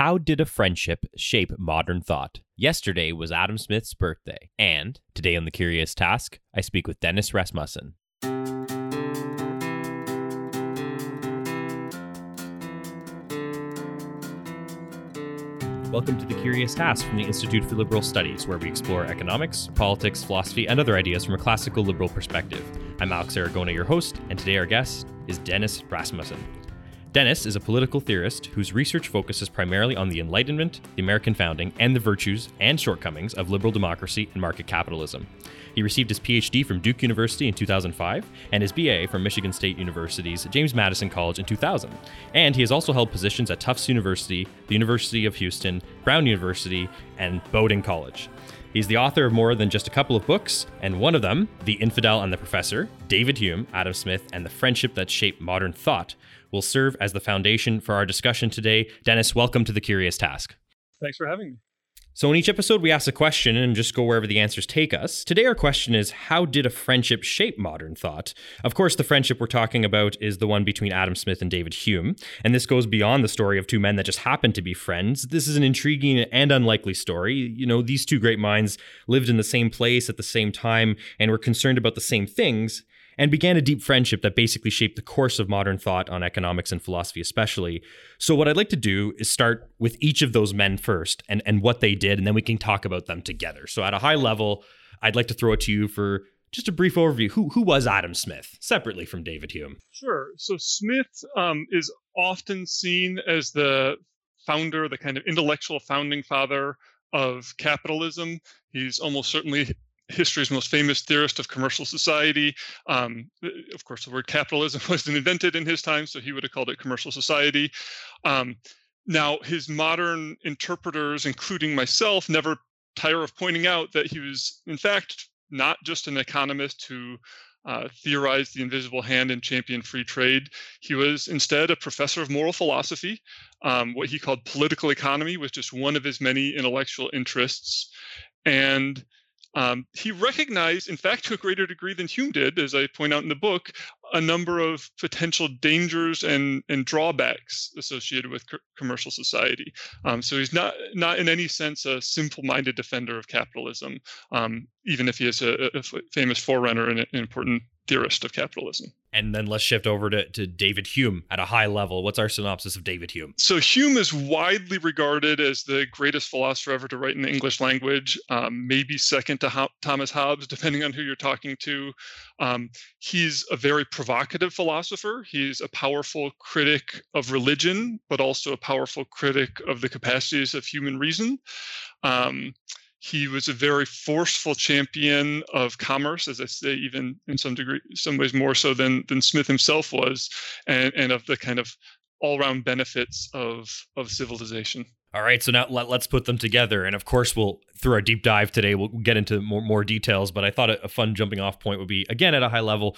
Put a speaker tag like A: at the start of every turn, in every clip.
A: How did a friendship shape modern thought? Yesterday was Adam Smith's birthday, and today on The Curious Task, I speak with Dennis Rasmussen. Welcome to The Curious Task from the Institute for Liberal Studies, where we explore economics, politics, philosophy, and other ideas from a classical liberal perspective. I'm Alex Aragona, your host, and today our guest is Dennis Rasmussen. Dennis is a political theorist whose research focuses primarily on the Enlightenment, the American founding, and the virtues and shortcomings of liberal democracy and market capitalism. He received his PhD from Duke University in 2005 and his BA from Michigan State University's James Madison College in 2000. And he has also held positions at Tufts University, the University of Houston, Brown University, and Bowdoin College. He's the author of more than just a couple of books, and one of them, The Infidel and the Professor, David Hume, Adam Smith, and the Friendship That Shaped Modern Thought, will serve as the foundation for our discussion today. Dennis, welcome to The Curious Task.
B: Thanks for having me.
A: So, in each episode, we ask a question and just go wherever the answers take us. Today, our question is How did a friendship shape modern thought? Of course, the friendship we're talking about is the one between Adam Smith and David Hume. And this goes beyond the story of two men that just happened to be friends. This is an intriguing and unlikely story. You know, these two great minds lived in the same place at the same time and were concerned about the same things and began a deep friendship that basically shaped the course of modern thought on economics and philosophy, especially. So, what I'd like to do is start with each of those men first and, and what they did, and then we can talk about them together. So, at a high level, I'd like to throw it to you for just a brief overview. Who, who was Adam Smith, separately from David Hume?
B: Sure. So, Smith um, is often seen as the founder, the kind of intellectual founding father of capitalism. He's almost certainly history's most famous theorist of commercial society. Um, of course, the word capitalism wasn't invented in his time, so he would have called it commercial society. Um, now, his modern interpreters, including myself, never tire of pointing out that he was, in fact, not just an economist who uh, theorized the invisible hand and championed free trade. He was instead a professor of moral philosophy. Um, what he called political economy was just one of his many intellectual interests. And um, he recognized, in fact, to a greater degree than Hume did, as I point out in the book, a number of potential dangers and, and drawbacks associated with co- commercial society. Um, so he's not not in any sense a simple-minded defender of capitalism, um, even if he is a, a famous forerunner and an important theorist of capitalism.
A: And then let's shift over to, to David Hume at a high level. What's our synopsis of David Hume?
B: So, Hume is widely regarded as the greatest philosopher ever to write in the English language, um, maybe second to Ho- Thomas Hobbes, depending on who you're talking to. Um, he's a very provocative philosopher. He's a powerful critic of religion, but also a powerful critic of the capacities of human reason. Um, he was a very forceful champion of commerce, as I say, even in some degree, some ways more so than than Smith himself was, and, and of the kind of all-round benefits of of civilization.
A: All right, so now let, us put them together, and of course, we'll through our deep dive today, we'll get into more more details. But I thought a, a fun jumping off point would be again at a high level.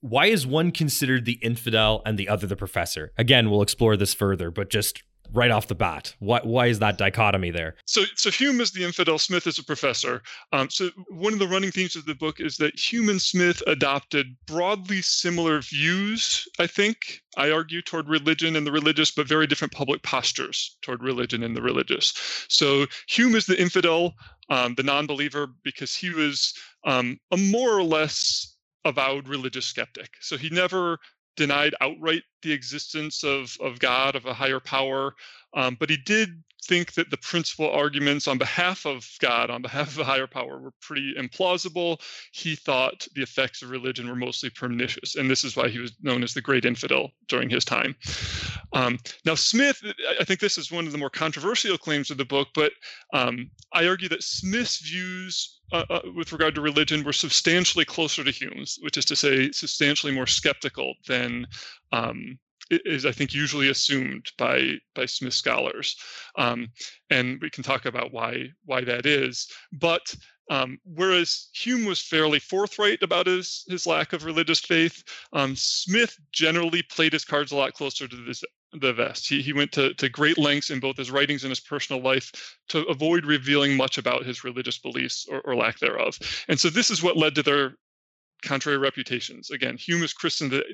A: Why is one considered the infidel and the other the professor? Again, we'll explore this further, but just right off the bat? Why, why is that dichotomy there?
B: So, so Hume is the infidel, Smith is a professor. Um, so, one of the running themes of the book is that Hume and Smith adopted broadly similar views, I think, I argue, toward religion and the religious, but very different public postures toward religion and the religious. So, Hume is the infidel, um, the non believer, because he was um, a more or less avowed religious skeptic. So, he never denied outright the existence of, of God, of a higher power, um, but he did think that the principal arguments on behalf of God, on behalf of a higher power, were pretty implausible. He thought the effects of religion were mostly pernicious, and this is why he was known as the great infidel during his time. Um, now, Smith, I think this is one of the more controversial claims of the book, but um, I argue that Smith's views uh, uh, with regard to religion we were substantially closer to Hume's, which is to say, substantially more skeptical than um, is I think usually assumed by by Smith scholars, um, and we can talk about why why that is. But um, whereas Hume was fairly forthright about his his lack of religious faith, um, Smith generally played his cards a lot closer to this, the vest. He, he went to, to great lengths in both his writings and his personal life to avoid revealing much about his religious beliefs or, or lack thereof. And so this is what led to their contrary reputations. Again, Hume is christened the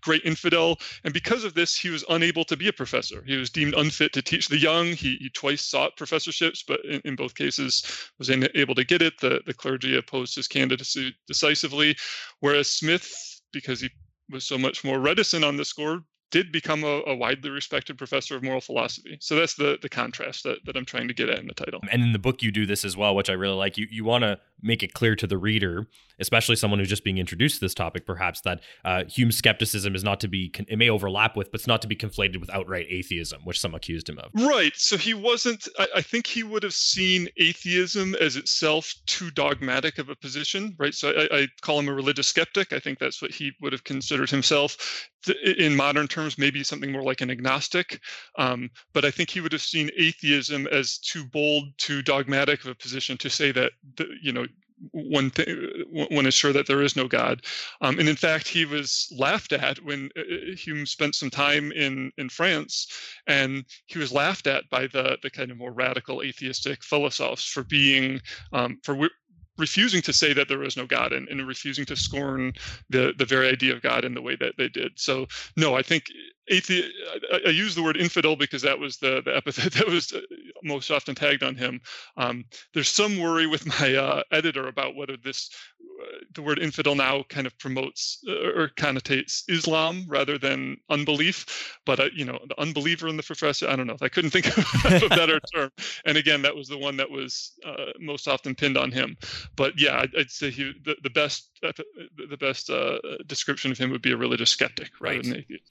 B: great infidel. And because of this, he was unable to be a professor. He was deemed unfit to teach the young. He, he twice sought professorships, but in, in both cases was unable to get it. The, the clergy opposed his candidacy decisively. Whereas Smith, because he was so much more reticent on this score, did become a, a, widely respected professor of moral philosophy. So that's the the contrast that, that I'm trying to get at in the title.
A: And in the book you do this as well, which I really like. You you want to make it clear to the reader, especially someone who's just being introduced to this topic, perhaps that uh, Hume's skepticism is not to be it may overlap with, but it's not to be conflated with outright atheism, which some accused him of.
B: Right. So he wasn't. I, I think he would have seen atheism as itself too dogmatic of a position. Right. So I, I call him a religious skeptic. I think that's what he would have considered himself in modern terms, maybe something more like an agnostic. Um, but I think he would have seen atheism as too bold, too dogmatic of a position to say that, the, you know, one thing, one is sure that there is no God. Um, and in fact, he was laughed at when uh, uh, Hume spent some time in, in France, and he was laughed at by the, the kind of more radical atheistic philosophers for being, um, for refusing to say that there is no God and, and refusing to scorn the, the very idea of God in the way that they did. So, no, I think athe- I, I, use the word infidel because that was the, the epithet that was uh, most often tagged on him. Um, there's some worry with my uh, editor about whether this the word infidel now kind of promotes uh, or connotates Islam rather than unbelief. But uh, you know, the unbeliever in the professor, I don't know. If I couldn't think of a better term. And again, that was the one that was uh, most often pinned on him. But yeah, I'd, I'd say he the, the best the best description of him would be a religious skeptic right.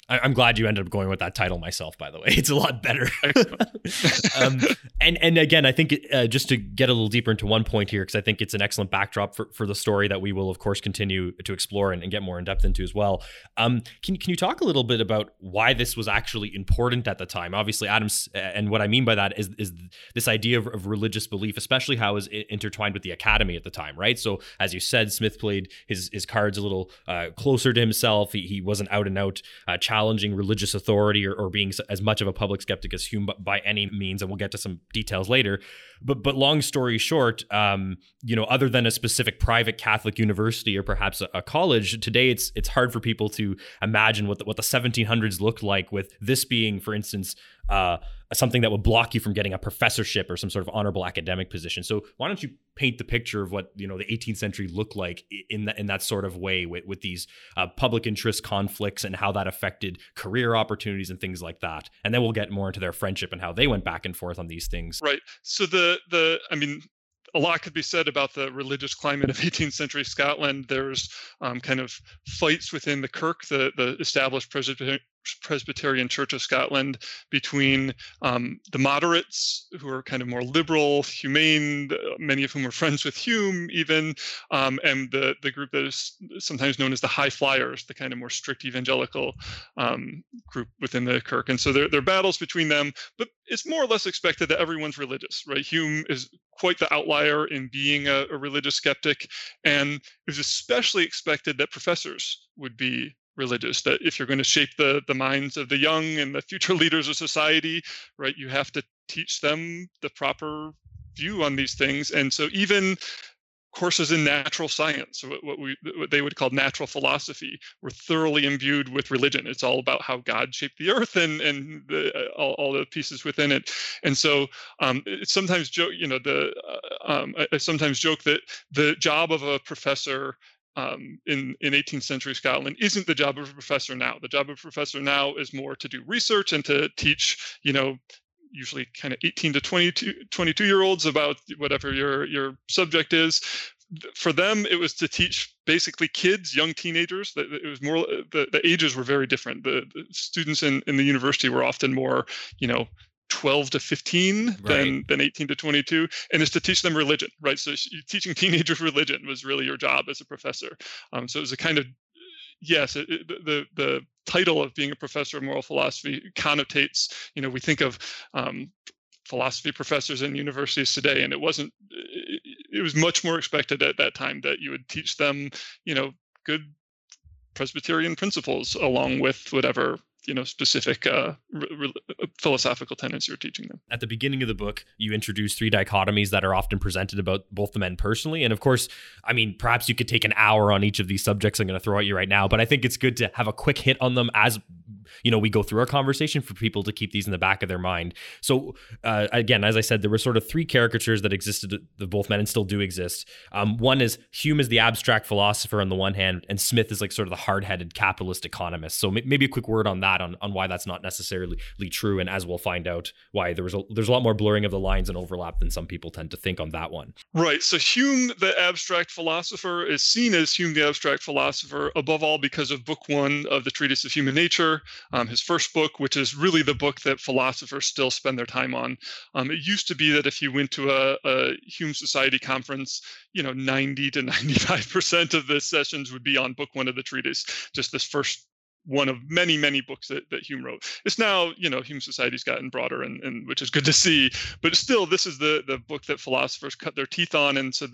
A: I'm glad you ended up going with that title myself. By the way, it's a lot better. um, and and again, I think uh, just to get a little deeper into one point here, because I think it's an excellent backdrop for, for the story that we will, of course, continue to explore and, and get more in depth into as well. Um, can can you talk a little bit about why this was actually important at the time? Obviously, Adams, and what I mean by that is is this idea of, of religious belief, especially how it was intertwined with the academy at the time, right? So, as you said, Smith played his his cards a little uh, closer to himself. He, he wasn't out and out uh, challenging religious authority or, or being as much of a public skeptic as Hume by any means, and we'll get to some details later. But but long story short, um, you know, other than a specific private Catholic university or perhaps a, a, college, today it's it's hard for people to imagine what the, what the 1700s looked like. With this being, for instance, uh, something that would block you from getting a professorship or some sort of honorable academic position. So why don't you paint the picture of what you know the 18th century looked like in that in that sort of way with with these uh, public interest conflicts and how that affected career opportunities and things like that. And then we'll get more into their friendship and how they went back and forth on these things.
B: Right. So the the I mean a lot could be said about the religious climate of 18th century Scotland. There's um, kind of fights within the Kirk, the, the established Presbyterian, Presbyterian Church of Scotland between um, the moderates, who are kind of more liberal, humane, many of whom are friends with Hume, even, um, and the, the group that is sometimes known as the High Flyers, the kind of more strict evangelical um, group within the Kirk. And so there, there are battles between them, but it's more or less expected that everyone's religious, right? Hume is quite the outlier in being a, a religious skeptic, and it was especially expected that professors would be religious that if you're going to shape the the minds of the young and the future leaders of society right you have to teach them the proper view on these things. And so even courses in natural science what we what they would call natural philosophy were thoroughly imbued with religion. It's all about how god shaped the earth and and the, all, all the pieces within it. And so um, it's sometimes joke you know the uh, um, I, I sometimes joke that the job of a professor um, in in 18th century Scotland isn't the job of a professor now. The job of a professor now is more to do research and to teach, you know, usually kind of 18 to 22 22 year olds about whatever your your subject is. For them, it was to teach basically kids, young teenagers. It was more the, the ages were very different. The, the students in, in the university were often more, you know, 12 to 15 right. than than 18 to 22 and is to teach them religion right so teaching teenagers religion was really your job as a professor um, so it was a kind of yes it, it, the the title of being a professor of moral philosophy connotates you know we think of um, philosophy professors in universities today and it wasn't it, it was much more expected at that time that you would teach them you know good presbyterian principles along with whatever you know specific uh, re- philosophical tenets you're teaching them.
A: At the beginning of the book, you introduce three dichotomies that are often presented about both the men personally, and of course, I mean, perhaps you could take an hour on each of these subjects. I'm going to throw at you right now, but I think it's good to have a quick hit on them as you know we go through our conversation for people to keep these in the back of their mind so uh, again as i said there were sort of three caricatures that existed of both men and still do exist um, one is hume is the abstract philosopher on the one hand and smith is like sort of the hard-headed capitalist economist so maybe a quick word on that on, on why that's not necessarily true and as we'll find out why there was a, there's a lot more blurring of the lines and overlap than some people tend to think on that one
B: right so hume the abstract philosopher is seen as hume the abstract philosopher above all because of book one of the treatise of human nature um, his first book, which is really the book that philosophers still spend their time on. Um, it used to be that if you went to a, a Hume Society conference, you know, 90 to 95% of the sessions would be on book one of the treatise, just this first one of many many books that, that hume wrote. It's now you know hume society's gotten broader and, and which is good to see but still this is the the book that philosophers cut their teeth on and so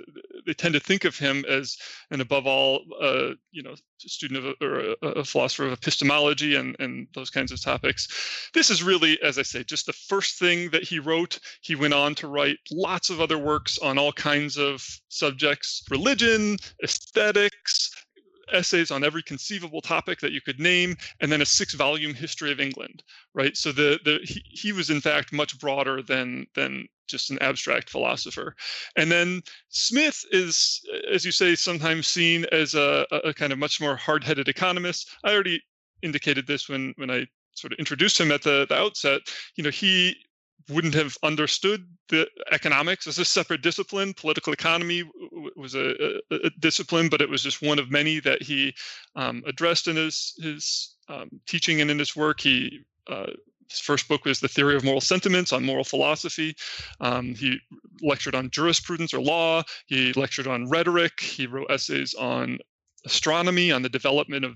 B: they tend to think of him as and above all uh, you know student of or a, a, philosopher of epistemology and and those kinds of topics. This is really as i say just the first thing that he wrote. He went on to write lots of other works on all kinds of subjects religion aesthetics essays on every conceivable topic that you could name, and then a six-volume history of England. Right. So the the he, he was in fact much broader than than just an abstract philosopher. And then Smith is, as you say, sometimes seen as a, a kind of much more hard-headed economist. I already indicated this when when I sort of introduced him at the, the outset. You know, he wouldn't have understood the economics as a separate discipline. Political economy was a, a, a, discipline, but it was just one of many that he um, addressed in his his um, teaching and in his work. He uh, his first book was The Theory of Moral Sentiments on moral philosophy. Um, he lectured on jurisprudence or law. He lectured on rhetoric. He wrote essays on astronomy, on the development of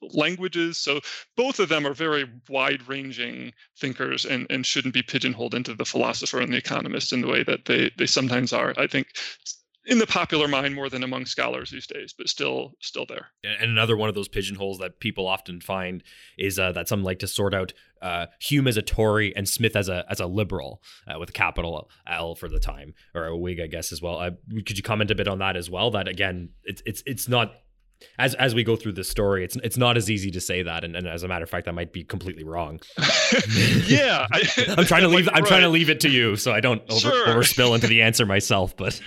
B: languages. So both of them are very wide ranging thinkers and, and shouldn't be pigeonholed into the philosopher and the economist in the way that they, they sometimes are. I think in the popular mind more than among scholars these days, but still still there.
A: And another one of those pigeonholes that people often find is uh, that some like to sort out uh, Hume as a Tory and Smith as a as a liberal uh, with a capital L for the time or a Whig, I guess as well. Uh, could you comment a bit on that as well? That again, it's it's it's not as as we go through this story, it's it's not as easy to say that, and, and as a matter of fact, I might be completely wrong.
B: yeah, I,
A: am trying to leave. I'm right. trying to leave it to you, so I don't over, sure. overspill into the answer myself. But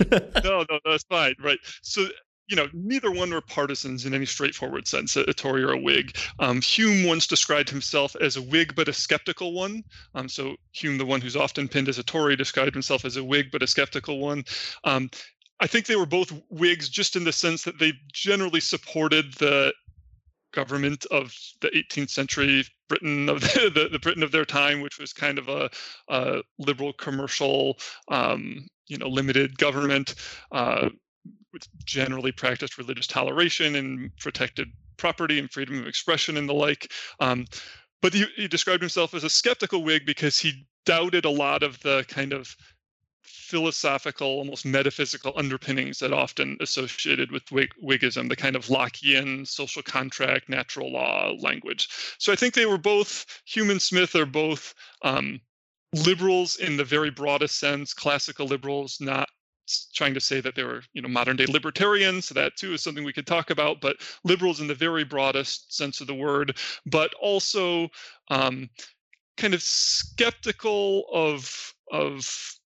B: no, no, that's fine. Right. So you know, neither one were partisans in any straightforward sense, a, a Tory or a Whig. Um, Hume once described himself as a Whig, but a skeptical one. Um, so Hume, the one who's often pinned as a Tory, described himself as a Whig, but a skeptical one. Um, I think they were both Whigs just in the sense that they generally supported the government of the 18th century Britain of the, the, the Britain of their time, which was kind of a, a liberal commercial, um, you know, limited government, uh, which generally practiced religious toleration and protected property and freedom of expression and the like. Um, but he, he described himself as a skeptical Whig because he doubted a lot of the kind of philosophical, almost metaphysical underpinnings that often associated with Whiggism, the kind of Lockean social contract, natural law language. So I think they were both, Hume and Smith are both um, liberals in the very broadest sense, classical liberals, not trying to say that they were you know modern day libertarians so that too is something we could talk about but liberals in the very broadest sense of the word but also um, kind of skeptical of of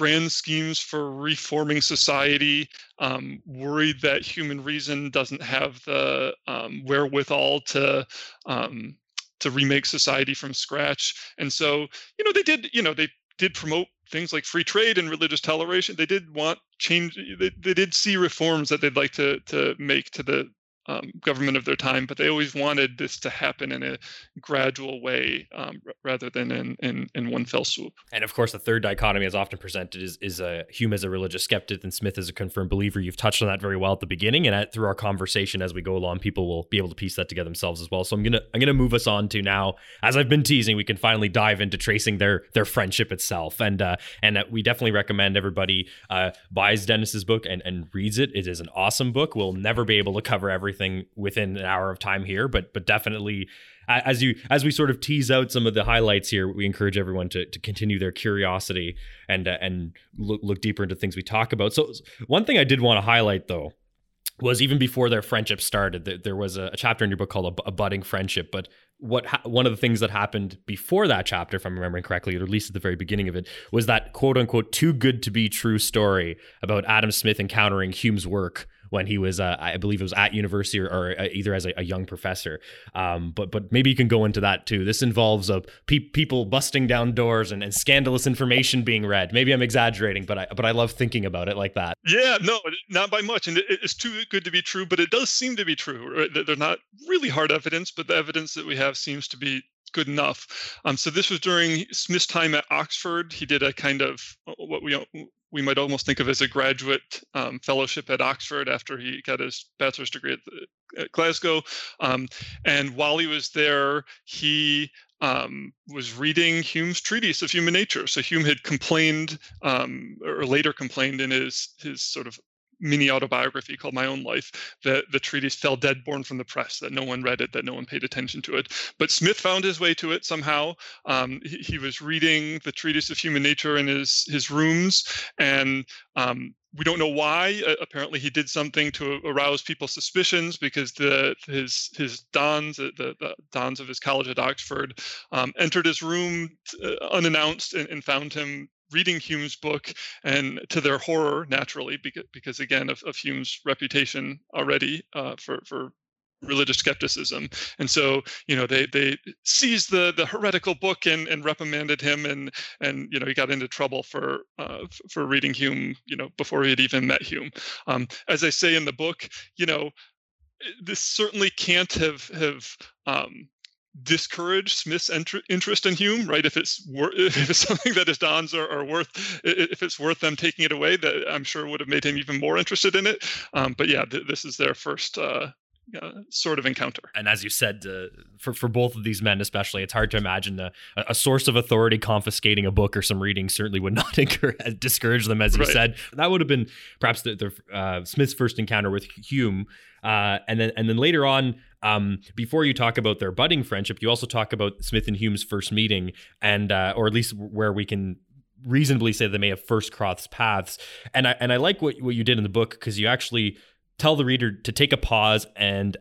B: grand schemes for reforming society, um, worried that human reason doesn't have the um, wherewithal to um, to remake society from scratch. And so, you know, they did, you know, they did promote things like free trade and religious toleration. They did want change. They, they did see reforms that they'd like to to make to the um, government of their time, but they always wanted this to happen in a gradual way um, rather than in, in, in one fell swoop.
A: And of course, the third dichotomy, as often presented, is is Hume as a religious skeptic and Smith as a confirmed believer. You've touched on that very well at the beginning, and at, through our conversation as we go along, people will be able to piece that together themselves as well. So I'm gonna I'm gonna move us on to now, as I've been teasing, we can finally dive into tracing their their friendship itself, and uh, and uh, we definitely recommend everybody uh, buys Dennis's book and and reads it. It is an awesome book. We'll never be able to cover everything everything within an hour of time here, but but definitely as you as we sort of tease out some of the highlights here, we encourage everyone to, to continue their curiosity and uh, and look, look deeper into things we talk about. So one thing I did want to highlight though was even before their friendship started, there was a chapter in your book called a, budding friendship. But what ha- one of the things that happened before that chapter, if I'm remembering correctly, or at least at the very beginning of it, was that quote unquote too good to be true story about Adam Smith encountering Hume's work when he was, uh, I believe it was at university or, or uh, either as a, a, young professor. Um, but but maybe you can go into that too. This involves uh, pe- people busting down doors and, and scandalous information being read. Maybe I'm exaggerating, but I but I love thinking about it like that.
B: Yeah, no, not by much, and it, it's too good to be true, but it does seem to be true. Right? They're not really hard evidence, but the evidence that we have seems to be good enough. Um, so this was during Smith's time at Oxford. He did a kind of uh, what we we might almost think of as a graduate um, fellowship at Oxford after he got his bachelor's degree at, the, at Glasgow. Um, and while he was there, he um, was reading Hume's treatise of human nature. So Hume had complained, um, or later complained in his his sort of mini autobiography called My Own Life that the treatise fell dead born from the press, that no one read it, that no one paid attention to it. But Smith found his way to it somehow. Um, he, he, was reading the treatise of human nature in his, his rooms, and um, we don't know why. Uh, apparently, he did something to arouse people's suspicions because the his his dons, the, the dons of his college at Oxford, um, entered his room uh, unannounced and, and, found him reading Hume's book, and to their horror, naturally, because, because again of, of Hume's reputation already uh, for for religious skepticism. And so you know they they seized the the heretical book and and reprimanded him and and you know he got into trouble for uh, for reading hume you know before he had even met hume. Um, as i say in the book you know this certainly can't have have um, discourage Smith's interest in Hume, right? If it's wor- if it's something that his dons are, are, worth, if it's worth them taking it away, that I'm sure would have made him even more interested in it. Um, but yeah, th- this is their first uh, uh, sort of encounter.
A: And as you said, uh, for for both of these men especially, it's hard to imagine a, a source of authority confiscating a book or some reading certainly would not encourage, discourage them, as you right. said. That would have been perhaps the, the uh, Smith's first encounter with Hume, uh, and then and then later on. Um, before you talk about their budding friendship, you also talk about Smith and Hume's first meeting, and uh, or at least where we can reasonably say they may have first crossed paths. And I and I like what what you did in the book because you actually tell the reader to take a pause and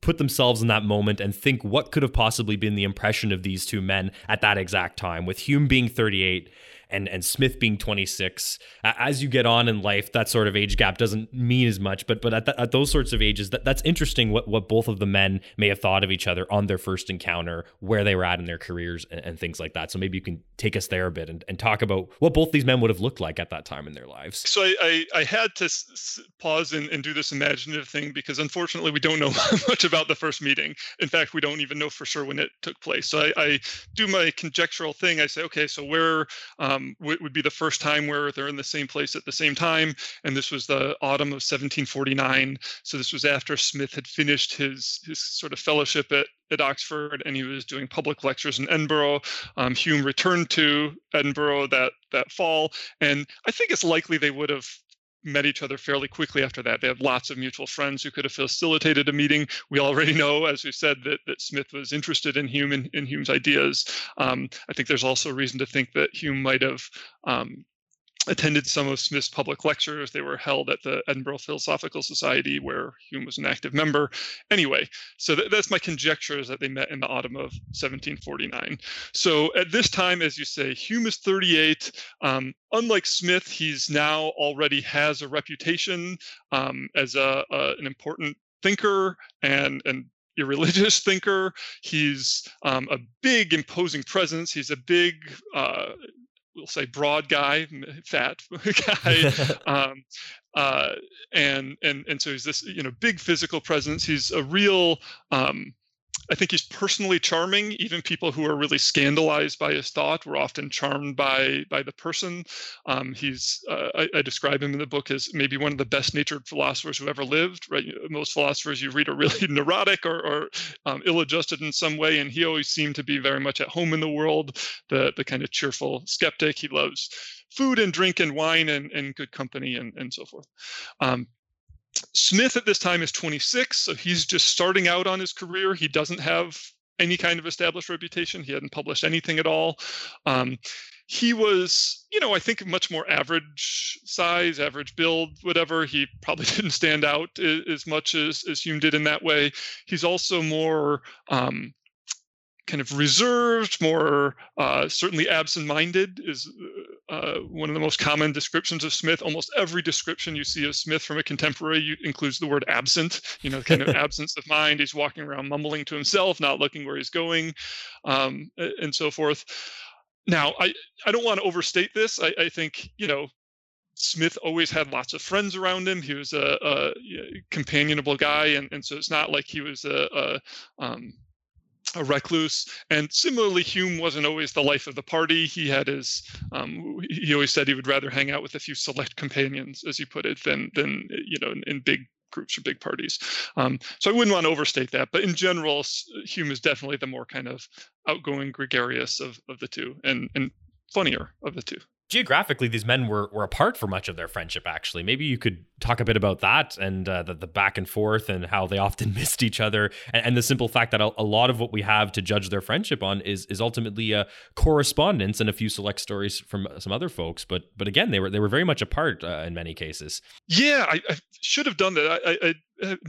A: put themselves in that moment and think what could have possibly been the impression of these two men at that exact time with Hume being 38 and and Smith being 26. As you get on in life, that sort of age gap doesn't mean as much, but but at, at those sorts of ages, that, that's interesting. What what both of the men may have thought of each other on their first encounter, where they were at in their careers, and, and things like that. So maybe you can take us there a bit and, and talk about what both these men would have looked like at that time in their lives.
B: So I I, I had to s- pause and, and do this imaginative thing because unfortunately we don't know much about the first meeting. In fact, we don't even know for sure when it took place. So I, I do my conjectural thing. I say, okay, so where um, um, would, would be the first time where they're in the same place at the same time. And this was the autumn of 1749. So this was after Smith had finished his his sort of fellowship at, at Oxford and he was doing public lectures in Edinburgh. Um, Hume returned to Edinburgh that that fall, and I think it's likely they would have met each other fairly quickly after that. They had lots of mutual friends who could have facilitated a meeting. We already know, as we said, that, that Smith was interested in Hume and in Hume's ideas. Um, I think there's also reason to think that Hume might have um, attended some of Smith's public lectures. They were held at the Edinburgh Philosophical Society, where Hume was an active member. Anyway, so th- that's my conjecture is that they met in the autumn of 1749. So at this time, as you say, Hume is 38. Um, unlike Smith, he's now already has a reputation um, as a, a, an important thinker and and irreligious thinker. He's um, a big, imposing presence. He's a big uh, we'll say broad guy, fat guy, um, uh, and and and so he's this you know big physical presence. He's a real um, I think he's personally charming. Even people who are really scandalized by his thought were often charmed by by the person. Um, he's uh, I, I, describe him in the book as maybe one of the best natured philosophers who ever lived. Right, most philosophers you read are really neurotic or, or um, ill-adjusted in some way, and he always seemed to be very much at home in the world. The the kind of cheerful skeptic. He loves food and drink and wine and, and good company and, and so forth. Um, Smith at this time is 26, so he's just starting out on his career. He doesn't have any kind of established reputation. He hadn't published anything at all. Um, he was, you know, I think much more average size, average build, whatever. He probably didn't stand out as much as, as Hume did in that way. He's also more um, kind of reserved, more uh, certainly absent-minded is uh, one of the most common descriptions of Smith. Almost every description you see of Smith from a contemporary includes the word absent. You know, kind of absence of mind. He's walking around mumbling to himself, not looking where he's going, um, and so forth. Now, I I don't want to overstate this. I, I think you know Smith always had lots of friends around him. He was a, a companionable guy, and, and so it's not like he was a, a um, a recluse. And similarly, Hume wasn't always the life of the party. He had his, um, he always said he would rather hang out with a few select companions, as you put it, than, than you know, in, in big groups or big parties. Um, so I wouldn't want to overstate that. But in general, Hume is definitely the more kind of outgoing, gregarious of, of the two and, and funnier of the two
A: geographically these men were were apart for much of their friendship actually. Maybe you could talk a bit about that and uh, the, the back and forth and how they often missed each other and, and the simple fact that a, a, lot of what we have to judge their friendship on is is ultimately a correspondence and a few select stories from some other folks. But but again they were they were very much apart uh, in many cases.
B: Yeah I, I, should have done that. I, I,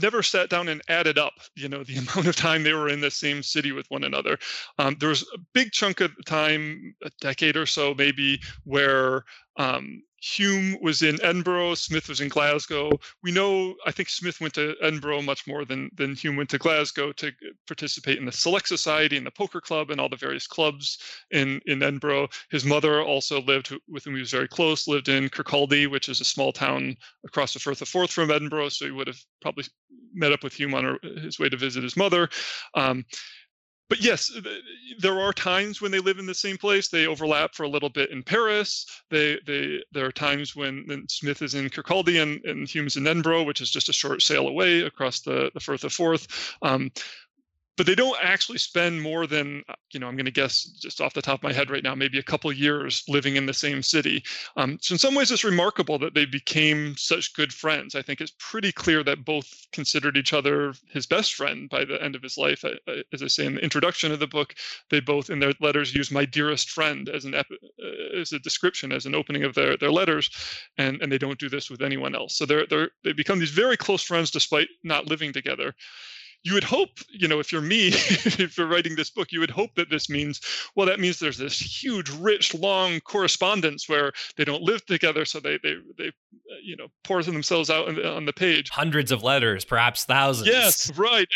B: never sat down and added up, you know, the amount of time they were in the same city with one another. Um, there was a big chunk of time, a decade or so maybe, where um, Hume was in Edinburgh, Smith was in Glasgow. We know, I think Smith went to Edinburgh much more than, than Hume went to Glasgow to participate in the Select Society and the Poker Club and all the various clubs in, in Edinburgh. His mother also lived, with whom he was very close, lived in Kirkcaldy, which is a small town across the Firth of Forth from Edinburgh. So he would have probably met up with Hume on his way to visit his mother. Um, but yes, there are times when they live in the same place. They overlap for a little bit in Paris. They, they, there are times when Smith is in Kirkcaldy and, and Hume's in Edinburgh, which is just a short sail away across the, the Firth of Forth. Um, but they don't actually spend more than uh, you know i'm going to guess just off the top of my head right now maybe a couple years living in the same city. Um, so in some ways it's remarkable that they became such good friends. I think it's pretty clear that both considered each other his best friend by the end of his life. As i say in the introduction of the book they both in their letters use my dearest friend as an uh, as a description as an opening of their, their letters and and they don't do this with anyone else. So they're, they're they become these very close friends despite not living together you would hope, you know, if you're me, if you're writing this book, you would hope that this means, well, that means there's this huge, rich, long correspondence where they don't live together, so they they they, uh, you know, pour themselves out on the page.
A: Hundreds of letters, perhaps thousands.
B: Yes, right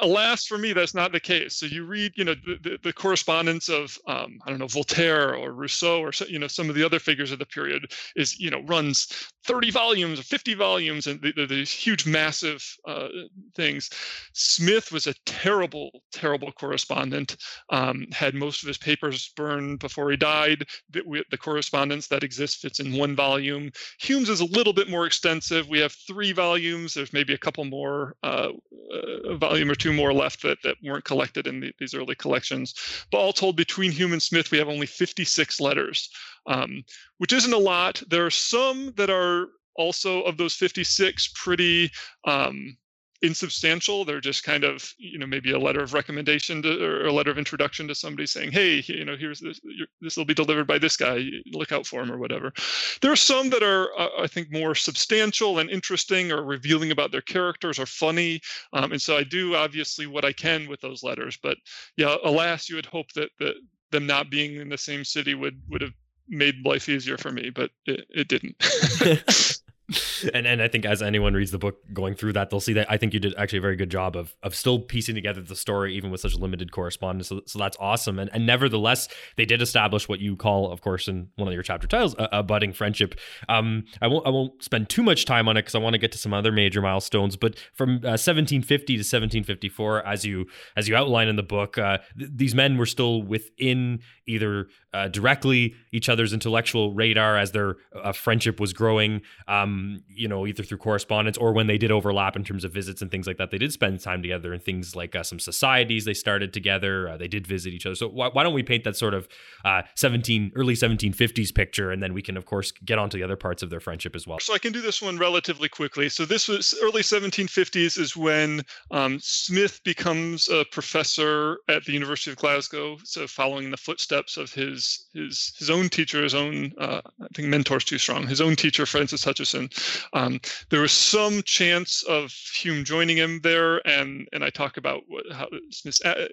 B: alas for me that's not the case. So you read you know the, the, the correspondence of um, i don't know voltaire or rousseau or you know some of the other figures of the period is you know runs 30 volumes or 50 volumes and they're these huge massive uh, things. Smith was a terrible terrible correspondent. Um, had most of his papers burned before he died. The, the correspondence that exists fits in one volume. Hume's is a little bit more extensive. We have three volumes. There's maybe a couple more uh, uh, volume or two more left that, that weren't collected in the, these early collections. But all told, between Hume and Smith, we have only 56 letters, um, which isn't a lot. There are some that are also of those 56 pretty um, insubstantial. They're just kind of, you know, maybe a letter of recommendation to, or a letter of introduction to somebody saying, "Hey, you know, here's this. This will be delivered by this guy. Look out for him or whatever." There are some that are, uh, I think, more substantial and interesting, or revealing about their characters, or funny. Um, and so I do obviously what I can with those letters. But yeah, alas, you would hope that that them not being in the same city would would have made life easier for me, but it, it didn't.
A: and and I think as anyone reads the book going through that, they'll see that I think you did actually a very good job of of still piecing together the story, even with such limited correspondence. So, so that's awesome. And and nevertheless, they did establish what you call, of course, in one of your chapter titles, a, a budding friendship. Um, I won't I won't spend too much time on it because I want to get to some other major milestones. But from uh, 1750 to 1754, as you as you outline in the book, uh, th- these men were still within either uh, directly each other's intellectual radar as their uh, friendship was growing. Um, you know, either through correspondence or when they did overlap in terms of visits and things like that. They did spend time together in things like uh, some societies they started together. Uh, they did visit each other. So why, why don't we paint that sort of uh, 17 early 1750s picture, and then we can of course get onto the other parts of their friendship as well.
B: So I can do this one relatively quickly. So this was early 1750s is when um, Smith becomes a professor at the University of Glasgow. So following the footsteps of his his his own teacher, his own uh, I think mentor's too strong. His own teacher, Francis Hutcheson. Um, there was some chance of Hume joining him there, and and I talk about what, how Smith's uh,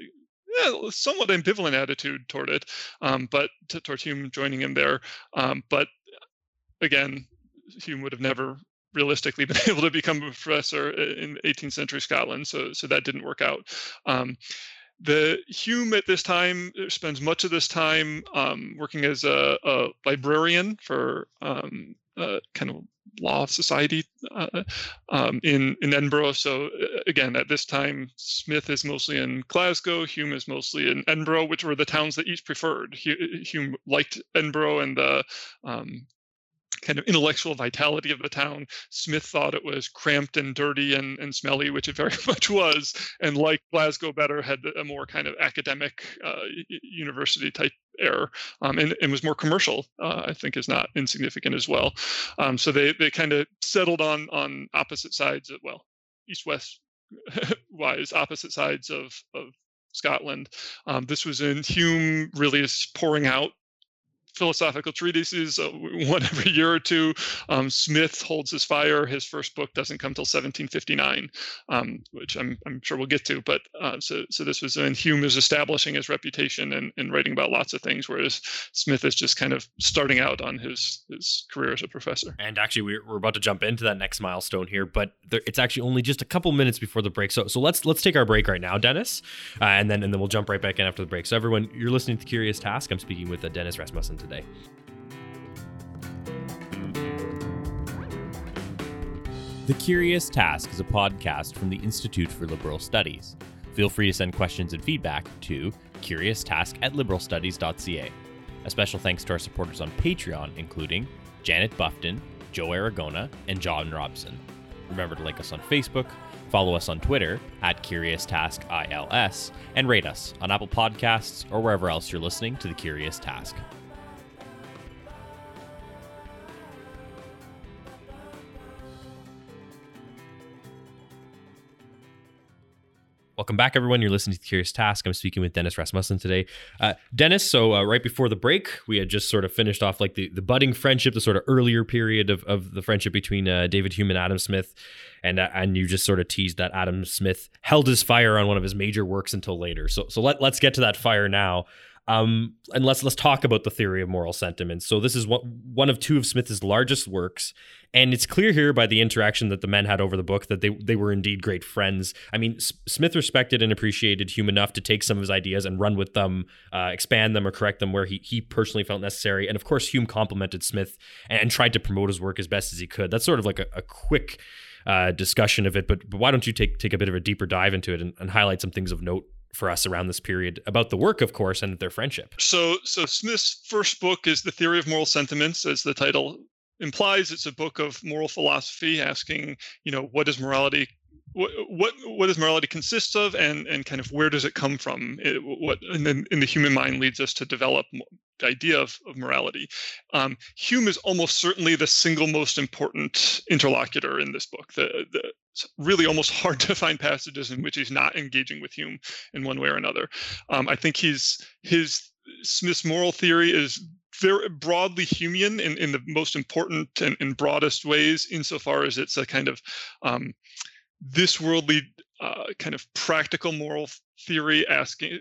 B: somewhat ambivalent attitude toward it, um, but to, toward Hume joining him there. Um, but again, Hume would have never realistically been able to become a professor in 18th century Scotland, so so that didn't work out. Um, the Hume at this time uh, spends much of this time um, working as a, a, librarian for um, kind of law society uh, um, in in Edinburgh. So uh, again, at this time, Smith is mostly in Glasgow, Hume is mostly in Edinburgh, which were the towns that each preferred. Hume liked Edinburgh and the um, kind of intellectual vitality of the town. Smith thought it was cramped and dirty and, and smelly, which it very much was, and like Glasgow better, had a more kind of academic uh, university type air um, and, and was more commercial, uh, I think is not insignificant as well. Um, so they, they kind of settled on on opposite sides of, well, east-west wise, opposite sides of, of Scotland. Um, this was in Hume really is pouring out philosophical treatises, uh, one every year or two. Um, Smith holds his fire. His first book doesn't come till 1759, um, which I'm, I'm sure we'll get to. But uh, so so this was when Hume is establishing his reputation and, and writing about lots of things, whereas Smith is just kind of starting out on his his career as a professor.
A: And actually, we're, we're about to jump into that next milestone here, but there, it's actually only just a couple minutes before the break. So so let's let's take our break right now, Dennis, uh, and then and then we'll jump right back in after the break. So everyone, you're listening to Curious Task. I'm speaking with uh, Dennis Rasmussen today. The Curious Task is a podcast from the Institute for Liberal Studies. Feel free to send questions and feedback to curioustask at liberalstudies.ca. A special thanks to our supporters on Patreon, including Janet Buffton, Joe Aragona, and John Robson. Remember to like us on Facebook, follow us on Twitter at CuriousTaskILS, and rate us on Apple Podcasts or wherever else you're listening to The Curious Task. Welcome back, everyone. You're listening to the Curious Task. I'm speaking with Dennis Rasmussen today. Uh, Dennis, so uh, right before the break, we had just sort of finished off like the, the budding friendship, the sort of earlier period of, of the friendship between uh, David Hume and Adam Smith, and uh, and you just sort of teased that Adam Smith held his fire on one of his major works until later. So so let let's get to that fire now. Um, and let's let's talk about the theory of moral sentiments. So this is one one of two of Smith's largest works, and it's clear here by the interaction that the men had over the book that they they were indeed great friends. I mean, S- Smith respected and appreciated Hume enough to take some of his ideas and run with them, uh, expand them or correct them where he he personally felt necessary. And of course, Hume complimented Smith and, and tried to promote his work as best as he could. That's sort of like a, a quick. Uh, discussion of it, but, but why don't you take take a bit of a deeper dive into it and, and highlight some things of note for us around this period about the work, of course, and their friendship.
B: So, so Smith's first book is The Theory of Moral Sentiments, as the title implies. It's a book of moral philosophy, asking, you know, what is morality what what what does morality consist of and and kind of where does it come from? It, what and then in the human mind leads us to develop the idea of, of morality. Um, hume is almost certainly the single most important interlocutor in this book. The, the it's really almost hard to find passages in which he's not engaging with hume in one way or another. Um, i think he's his smith's moral theory is very broadly Humean in, in the most important and, and broadest ways, insofar as it's a kind of um, this worldly uh, kind of practical moral theory asking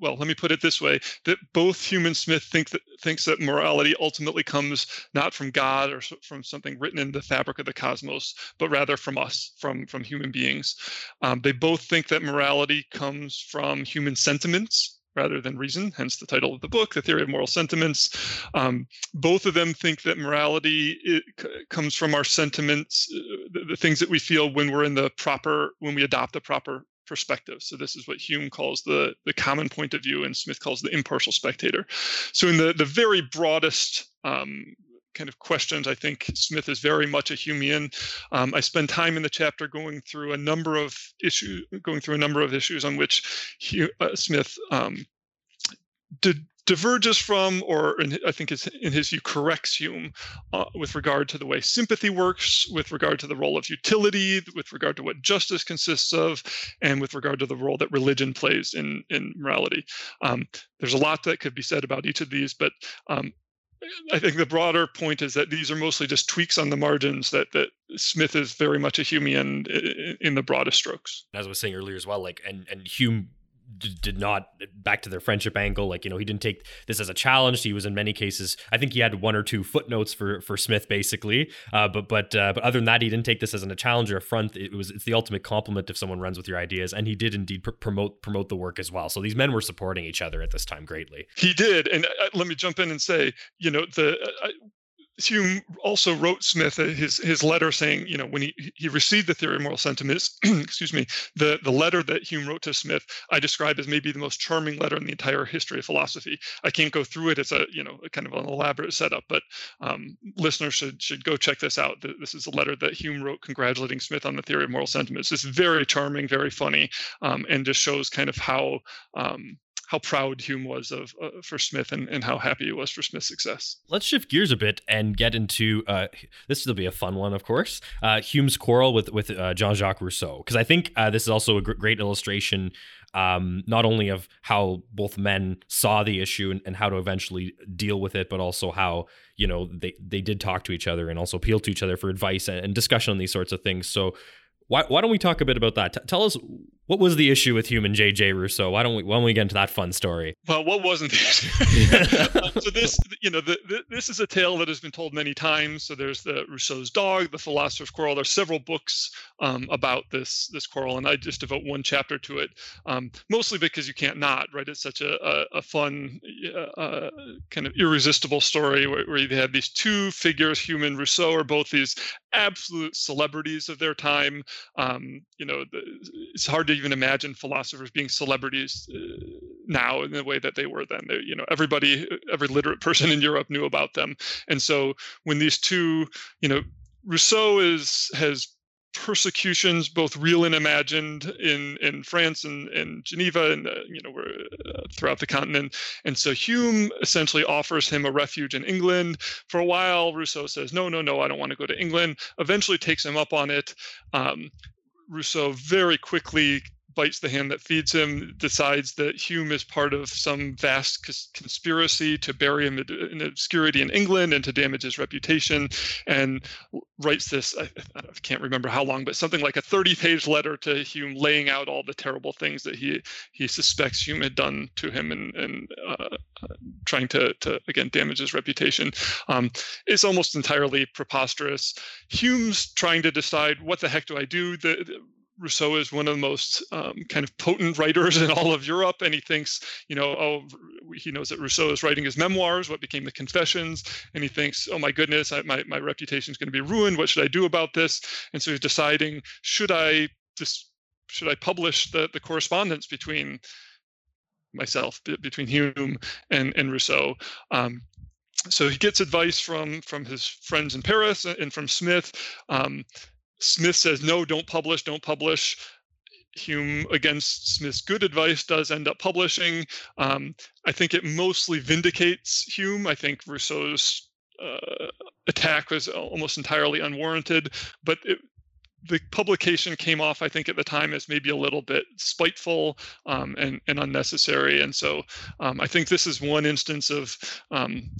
B: well let me put it this way that both hume and smith think that thinks that morality ultimately comes not from god or from something written in the fabric of the cosmos but rather from us from from human beings. Um, they both think that morality comes from human sentiments rather than reason, hence the title of the book, The Theory of Moral Sentiments. Um, both of them think that morality c- comes from our sentiments, uh, the, the, things that we feel when we're in the proper, when we adopt the proper perspective. So this is what Hume calls the the common point of view, and Smith calls the impartial spectator. So in the the very broadest um, kind of questions. I think Smith is very much a Humean. Um, I spend time in the chapter going through a number of issues, going through a number of issues on which he, uh, Smith um, diverges from, or in, I think it's in his view corrects Hume uh, with regard to the way sympathy works, with regard to the role of utility, with regard to what justice consists of, and with regard to the role that religion plays in in morality. Um, there's a lot that could be said about each of these, but um, I think the broader point is that these are mostly just tweaks on the margins. That that Smith is very much a Humean in the broadest strokes.
A: As I was saying earlier as well, like and and Hume did not back to their friendship angle like you know he didn't take this as a challenge. He was in many cases i think he had one or two footnotes for for smith basically. Uh, but but uh, but other than that he didn't take this as a challenge or a front. It was it's the ultimate compliment if someone runs with your ideas. And he did indeed pr- promote promote the work as well. So these men were supporting each other at this time greatly.
B: He did. And uh, let me jump in and say you know the uh, Hume also wrote Smith his his letter saying, you know, when he he received the theory of moral sentiments, excuse me, the the letter that Hume wrote to Smith, I describe as maybe the most charming letter in the entire history of philosophy. I can't go through it; it's a you know a kind of an elaborate setup, but um, listeners should should go check this out. This is a letter that Hume wrote congratulating Smith on the theory of moral sentiments. It's very charming, very funny, um, and just shows kind of how um, how proud Hume was of uh, for Smith and, and how happy he was for Smith's success.
A: Let's shift gears a bit and get into uh, this. Will be a fun one, of course. Uh, Hume's quarrel with with uh, Jean Jacques Rousseau, because I think uh, this is also a great illustration. Um, not only of how both men saw the issue and, and, how to eventually deal with it, but also how you know they they did talk to each other and also appeal to each other for advice and, and discussion on these sorts of things. So why, why don't we talk a bit about that? T- tell us what was the issue with Hume and JJ Rousseau? Why don't we why don't we get into that fun story?
B: Well, what wasn't the issue? so this, you know, the, the, this is a tale that has been told many times. So there's the Rousseau's dog, the philosopher's quarrel. There's several books um, about this this quarrel, and I just devote one chapter to it, um, mostly because you can't not, right? It's such a a, a fun, uh, uh, kind of irresistible story where, where you have these two figures, Hume and Rousseau, are both these absolute celebrities of their time. Um, you know, the, it's hard to even imagine philosophers being celebrities uh, now in the way that they were then. They, you know, everybody, every literate person in Europe knew about them. And so when these two, you know, Rousseau is has persecutions, both real and imagined, in in France and, and Geneva, and uh, you know, uh, throughout the continent. And so Hume essentially offers him a refuge in England. For a while, Rousseau says, "No, no, no, I don't want to go to England." Eventually, takes him up on it. Um, Rousseau very quickly bites the hand that feeds him, decides that Hume is part of some vast conspiracy to bury him in obscurity in England and to damage his reputation, and writes this. I, I can't remember how long, but something like a 30-page letter to Hume, laying out all the terrible things that he he suspects Hume had done to him, and and uh, trying to to again damage his reputation. Um, it's almost entirely preposterous. Hume's trying to decide what the heck do I do. The Rousseau is one of the most um, kind of potent writers in all of Europe, and he thinks, you know, oh, he knows that Rousseau is writing his memoirs, what became the Confessions, and he thinks, oh my goodness, I, my my reputation is going to be ruined. What should I do about this? And so he's deciding, should I just should I publish the the correspondence between myself between Hume and and Rousseau? Um, so he gets advice from from his friends in Paris and from Smith. Um, Smith says, no, don't publish, don't publish. Hume, against Smith's good advice, does end up publishing. Um, I think it mostly vindicates Hume. I think Rousseau's uh, attack was almost entirely unwarranted, but it, the publication came off, I think, at the time as maybe a little bit spiteful um, and, and, unnecessary. And so um, I think this is one instance of um,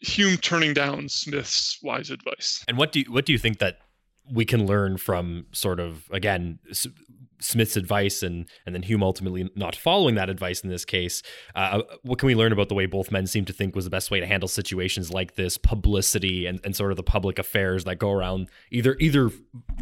B: Hume turning down Smith's wise advice.
A: And what do you, what do you think that we can learn from sort of again Smith's advice and and then Hume ultimately not following that advice in this case. Uh, uh, what can we learn about the way both men seem to think was the best way to handle situations like this, publicity and, and sort of the public affairs that go around either either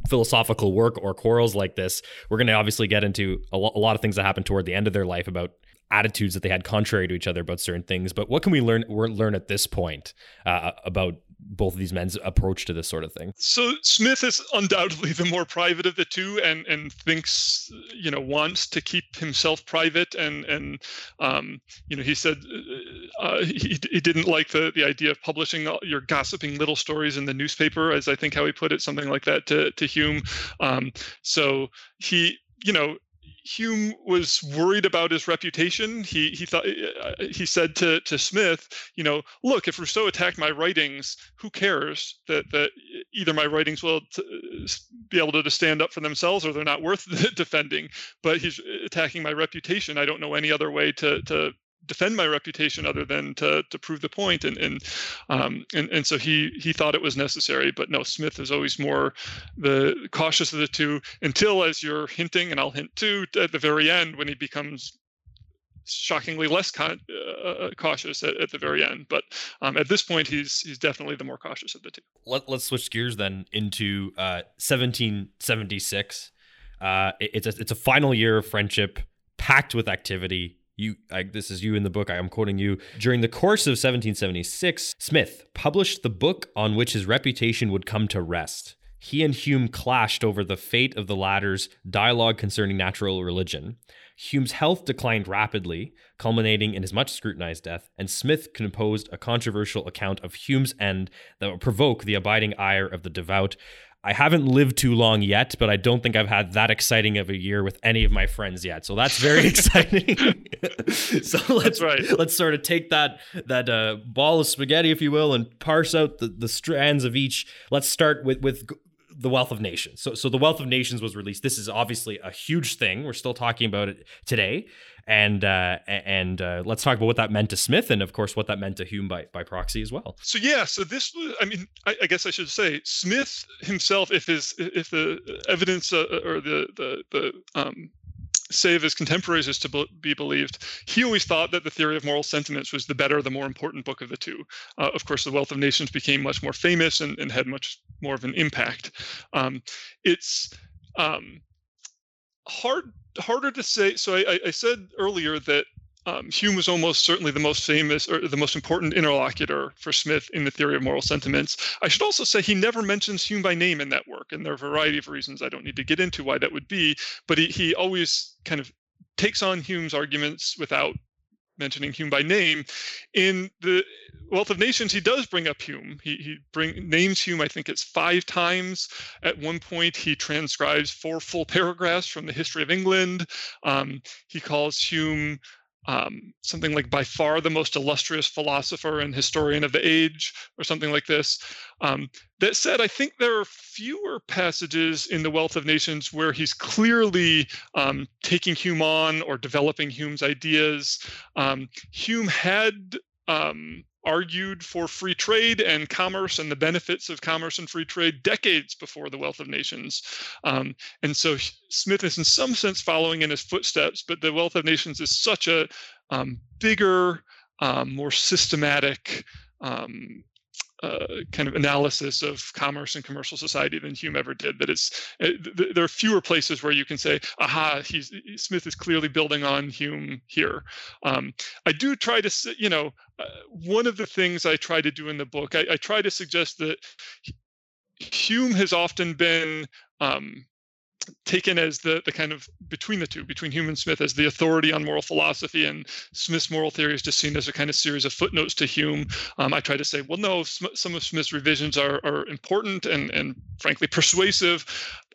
A: philosophical work or quarrels like this? We're going to obviously get into a, lo- a lot of things that happened toward the end of their life about attitudes that they had contrary to each other about certain things. But what can we learn learn at this point uh, about both of these men's approach to this sort of thing?
B: So Smith is undoubtedly the more private of the two, and and thinks you know wants to keep himself private, and and um, you know he said uh, uh he he didn't like the the idea of publishing your gossiping little stories in the newspaper, as I think how he put it, something like that to to Hume. Um, so he you know Hume was worried about his reputation. He he thought uh, he said to to Smith, you know, look, if Rousseau attacked my writings, who cares that that either my writings will t- be able to stand up for themselves or they're not worth defending. But he's attacking my reputation. I don't know any other way to to defend my reputation other than to to prove the point. And and um, and and so he he thought it was necessary but no smith is always more the cautious of the two until as you're hinting and i'll hint too at the very end when he becomes shockingly less con- uh, uh cautious at, at, the very end. But um, at this point he's he's definitely the more cautious of the two.
A: Let, us switch gears then into uh, 1776 uh, it, it's a, it's a final year of friendship packed with activity you I, this is you in the book i am quoting you. During the course of 1776 smith published the book on which his reputation would come to rest. He and hume clashed over the fate of the latter's dialogue concerning natural religion. Hume's health declined rapidly culminating in his much scrutinized death and smith composed a controversial account of hume's end that would provoke the abiding ire of the devout I haven't lived too long yet, but I don't think I've had that exciting of a year with any of my friends yet. So that's very exciting. so let's right. let's sort of take that that uh, ball of spaghetti, if you will, and parse out the, the strands of each. Let's start with with the Wealth of Nations. So so the Wealth of Nations was released. This is obviously a huge thing. We're still talking about it today and uh, and uh, let's talk about what that meant to Smith, and of course what that meant to Hume by by proxy as well.
B: So yeah, so this was, I mean, I, I guess I should say Smith himself, if his if the evidence uh, or the the the um, say of his contemporaries is to be believed, he always thought that the theory of moral sentiments was the better, the more important book of the two. Uh, of course, the Wealth of Nations became much more famous and, and had much more of an impact. Um, it's um, hard harder to say. So I, I said earlier that um, Hume was almost certainly the most famous or the most important interlocutor for Smith in the theory of moral sentiments. I should also say he never mentions Hume by name in that work, and there are a variety of reasons I don't need to get into why that would be. But he, he always kind of takes on Hume's arguments without mentioning Hume by name. In the Wealth of Nations, he does bring up Hume. He, he bring names Hume, I think it's five times. At one point, he transcribes four full paragraphs from the history of England. Um, he calls Hume um, something like by far the most illustrious philosopher and historian of the age, or something like this. Um, that said, I think there are fewer passages in The Wealth of Nations where he's clearly um, taking Hume on or developing Hume's ideas. Um, Hume had um, argued for free trade and commerce and the benefits of commerce and free trade decades before the Wealth of Nations. Um, and so Smith is, in some sense, following in his footsteps, but the Wealth of Nations is such a um, bigger, um, more systematic um, uh, kind of analysis of commerce and commercial society than Hume ever did. That it's it, uh, there are fewer places where you can say, "Aha, he's Smith is clearly building on Hume here." Um, I do try to, you know, uh, one of the things I try to do in the book, I, I try to suggest that Hume has often been um, taken as the the kind of between the two, between Hume and Smith, as the authority on moral philosophy, and Smith's moral theory is just seen as a kind of series of footnotes to Hume. Um, I try to say, well, no, some of Smith's revisions are are important and and frankly persuasive.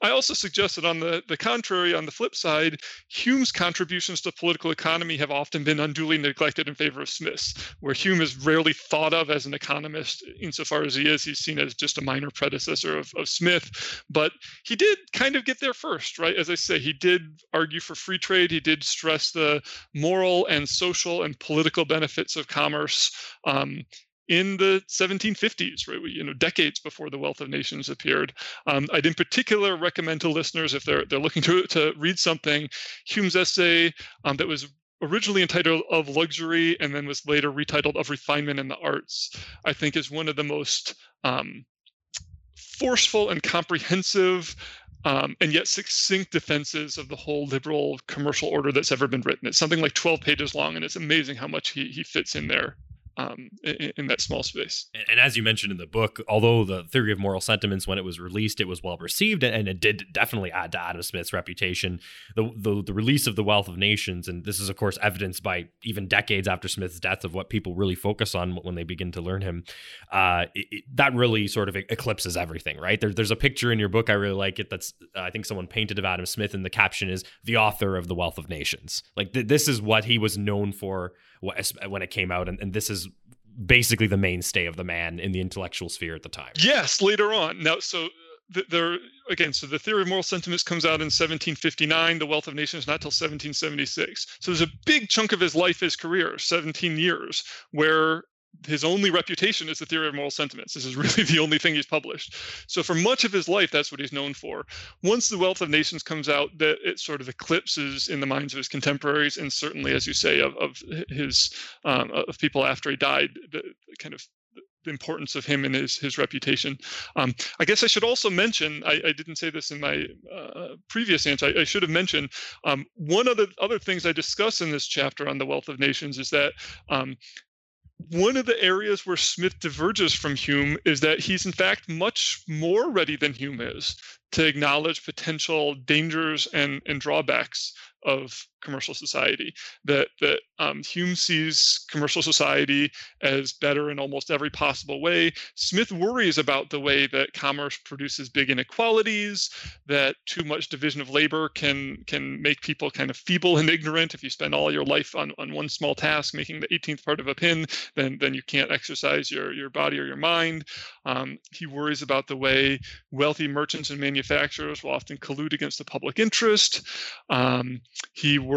B: I also suggest that on the, the contrary, on the flip side, Hume's contributions to political economy have often been unduly neglected in favor of Smith's, where Hume is rarely thought of as an economist insofar as he is. He's seen as just a minor predecessor of, of Smith. But he did kind of get there first, right? As I say, he did argue for free trade. He did stress the moral and social and political benefits of commerce. Um, in the 1750s, right? You know, decades before the Wealth of Nations appeared. Um, I'd in particular recommend to listeners if they're they're looking to to read something, Hume's essay um, that was originally entitled of luxury and then was later retitled of refinement in the arts i think is one of the most um, forceful and comprehensive um, and yet succinct defenses of the whole liberal commercial order that's ever been written it's something like 12 pages long and it's amazing how much he, he fits in there um, in, in, that small space.
A: And, and, as you mentioned in the book, although the theory of moral sentiments, when it was released, it was well received, and, it did definitely add to Adam Smith's reputation. The, the, the release of the Wealth of Nations, and this is of course evidenced by even decades after Smith's death of what people really focus on when they begin to learn him. Uh, it, it, that really sort of eclipses everything, right? There, there's a picture in your book I really like it. That's uh, I think someone painted of Adam Smith, and the caption is "the author of the Wealth of Nations." Like th- this is what he was known for when it came out, and, and this is basically the mainstay of the man in the intellectual sphere at the time.
B: Yes, later on. Now, so uh, there again so the theory of moral sentiments comes out in 1759 the wealth of nations not till 1776 so there's a big chunk of his life his career 17 years where his only reputation is the theory of moral sentiments. This is really the only thing he's published. So for much of his life, that's what he's known for. Once the Wealth of Nations comes out, that it sort of eclipses in the minds of his contemporaries, and certainly, as you say, of, of his um, of people after he died, the kind of the importance of him and his his reputation. Um, I guess I should also mention I, I didn't say this in my uh, previous answer. I, I, should have mentioned um, one of the other things I discuss in this chapter on the wealth of nations is that um, one of the areas where Smith diverges from Hume is that he's in fact much more ready than Hume is to acknowledge potential dangers and, and drawbacks of commercial society. That that um, Hume sees commercial society as better in almost every possible way. Smith worries about the way that commerce produces big inequalities, that too much division of labor can can make people kind of feeble and ignorant. If you spend all your life on, on one small task, making the 18th part of a pin, then then you can't exercise your your body or your mind. Um, he worries about the way wealthy merchants and manufacturers will often collude against the public interest. Um, he worries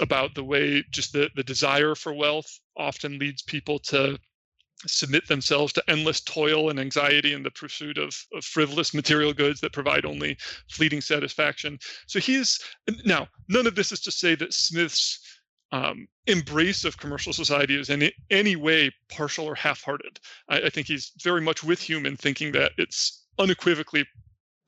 B: about the way just the, the desire for wealth often leads people to submit themselves to endless toil and anxiety in the pursuit of, of frivolous material goods that provide only fleeting satisfaction. So he's now, none of this is to say that Smith's um, embrace of commercial society is in any way partial or half-hearted. I, I think he's very much with Hume in thinking that it's unequivocally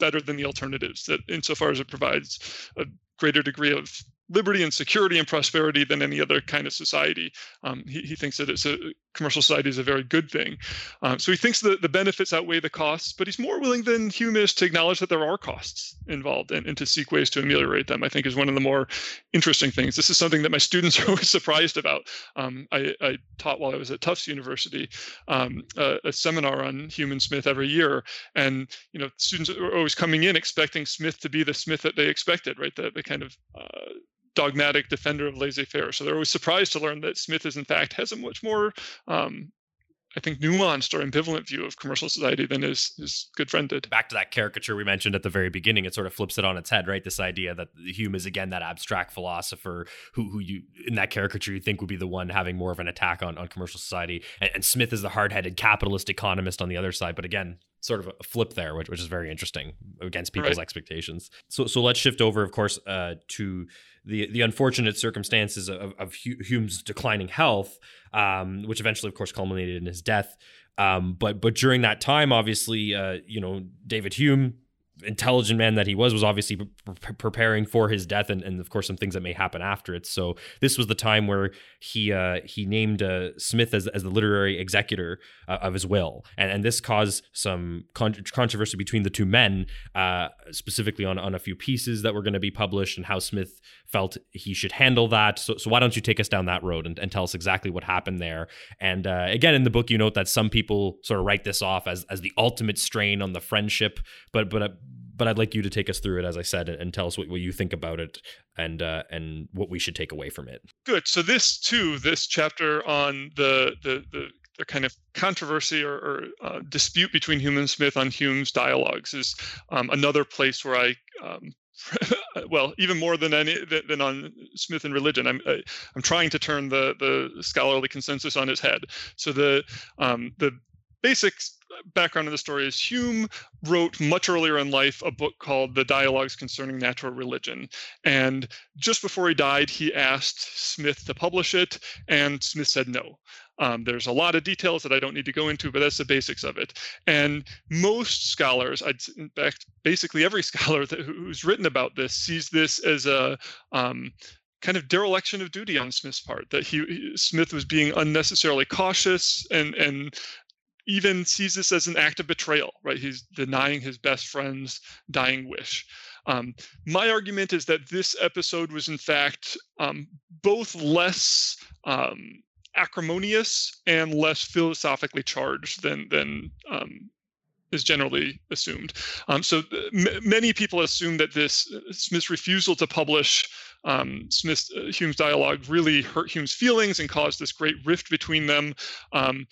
B: better than the alternatives that insofar as it provides a greater degree of liberty and security and prosperity than any other kind of society. Um, he, he thinks that it's a commercial society is a very good thing. Um, so he thinks that the benefits outweigh the costs, but he's more willing than Hume is to acknowledge that there are costs involved and, and to seek ways to ameliorate them. I think is one of the more interesting things. This is something that my students are always surprised about. Um, I, I, taught while I was at Tufts University um, a, a, seminar on Hume and Smith every year, and you know students are always coming in expecting Smith to be the Smith that they expected, right? The, the kind of uh, dogmatic defender of laissez-faire. So they're always surprised to learn that Smith is in fact has a much more um, I think, nuanced or ambivalent view of commercial society than his his good friend did.
A: Back to that caricature we mentioned at the very beginning, it sort of flips it on its head, right? This idea that Hume is again that abstract philosopher who who you in that caricature you think would be the one having more of an attack on, on commercial society, and, and Smith is the hard-headed capitalist economist on the other side. But again, sort of a flip there, which, which is very interesting against people's right. expectations. So so let's shift over, of course, uh, to the the unfortunate circumstances of, of Hume's declining health, um, which eventually, of course, culminated in his death. Um, but but during that time, obviously, uh, you know, David Hume intelligent man that he was was obviously pre- preparing for his death and, and of course some things that may happen after it. So this was the time where he uh, he named uh, smith as, as the literary executor uh, of his will. And, and this caused some con- controversy between the two men uh, specifically on, on a few pieces that were going to be published and how smith felt he should handle that. So, so why don't you take us down that road and, and tell us exactly what happened there? And uh, again in the book you note that some people sort of write this off as, as the ultimate strain on the friendship but but uh, but I'd like you to take us through it, as I said, and, tell us what, what you think about it and uh, and what we should take away from it.
B: Good. So this too, this chapter on the the the, the kind of controversy or, or uh, dispute between Hume and Smith on Hume's dialogues is um, another place where I. Um, well, even more than any than on Smith and religion, I'm I, am i am trying to turn the the scholarly consensus on its head. So the um, the basic background of the story is Hume wrote much earlier in life a book called The Dialogues Concerning Natural Religion. And just before he died, he asked Smith to publish it, and Smith said no. Um, there's a lot of details that I don't need to go into, but that's the basics of it. And most scholars, I'd, in fact, basically every scholar that, who's written about this sees this as a um, kind of dereliction of duty on Smith's part. That he Smith was being unnecessarily cautious and and even sees this as an act of betrayal. Right? He's denying his best friend's dying wish. Um, my argument is that this episode was in fact um, both less um, acrimonious and less philosophically charged than than um, is generally assumed. Um, so m- many people assume that this uh, Smith's refusal to publish um, Smith's uh, Hume's dialogue really hurt Hume's feelings and caused this great rift between them. Um,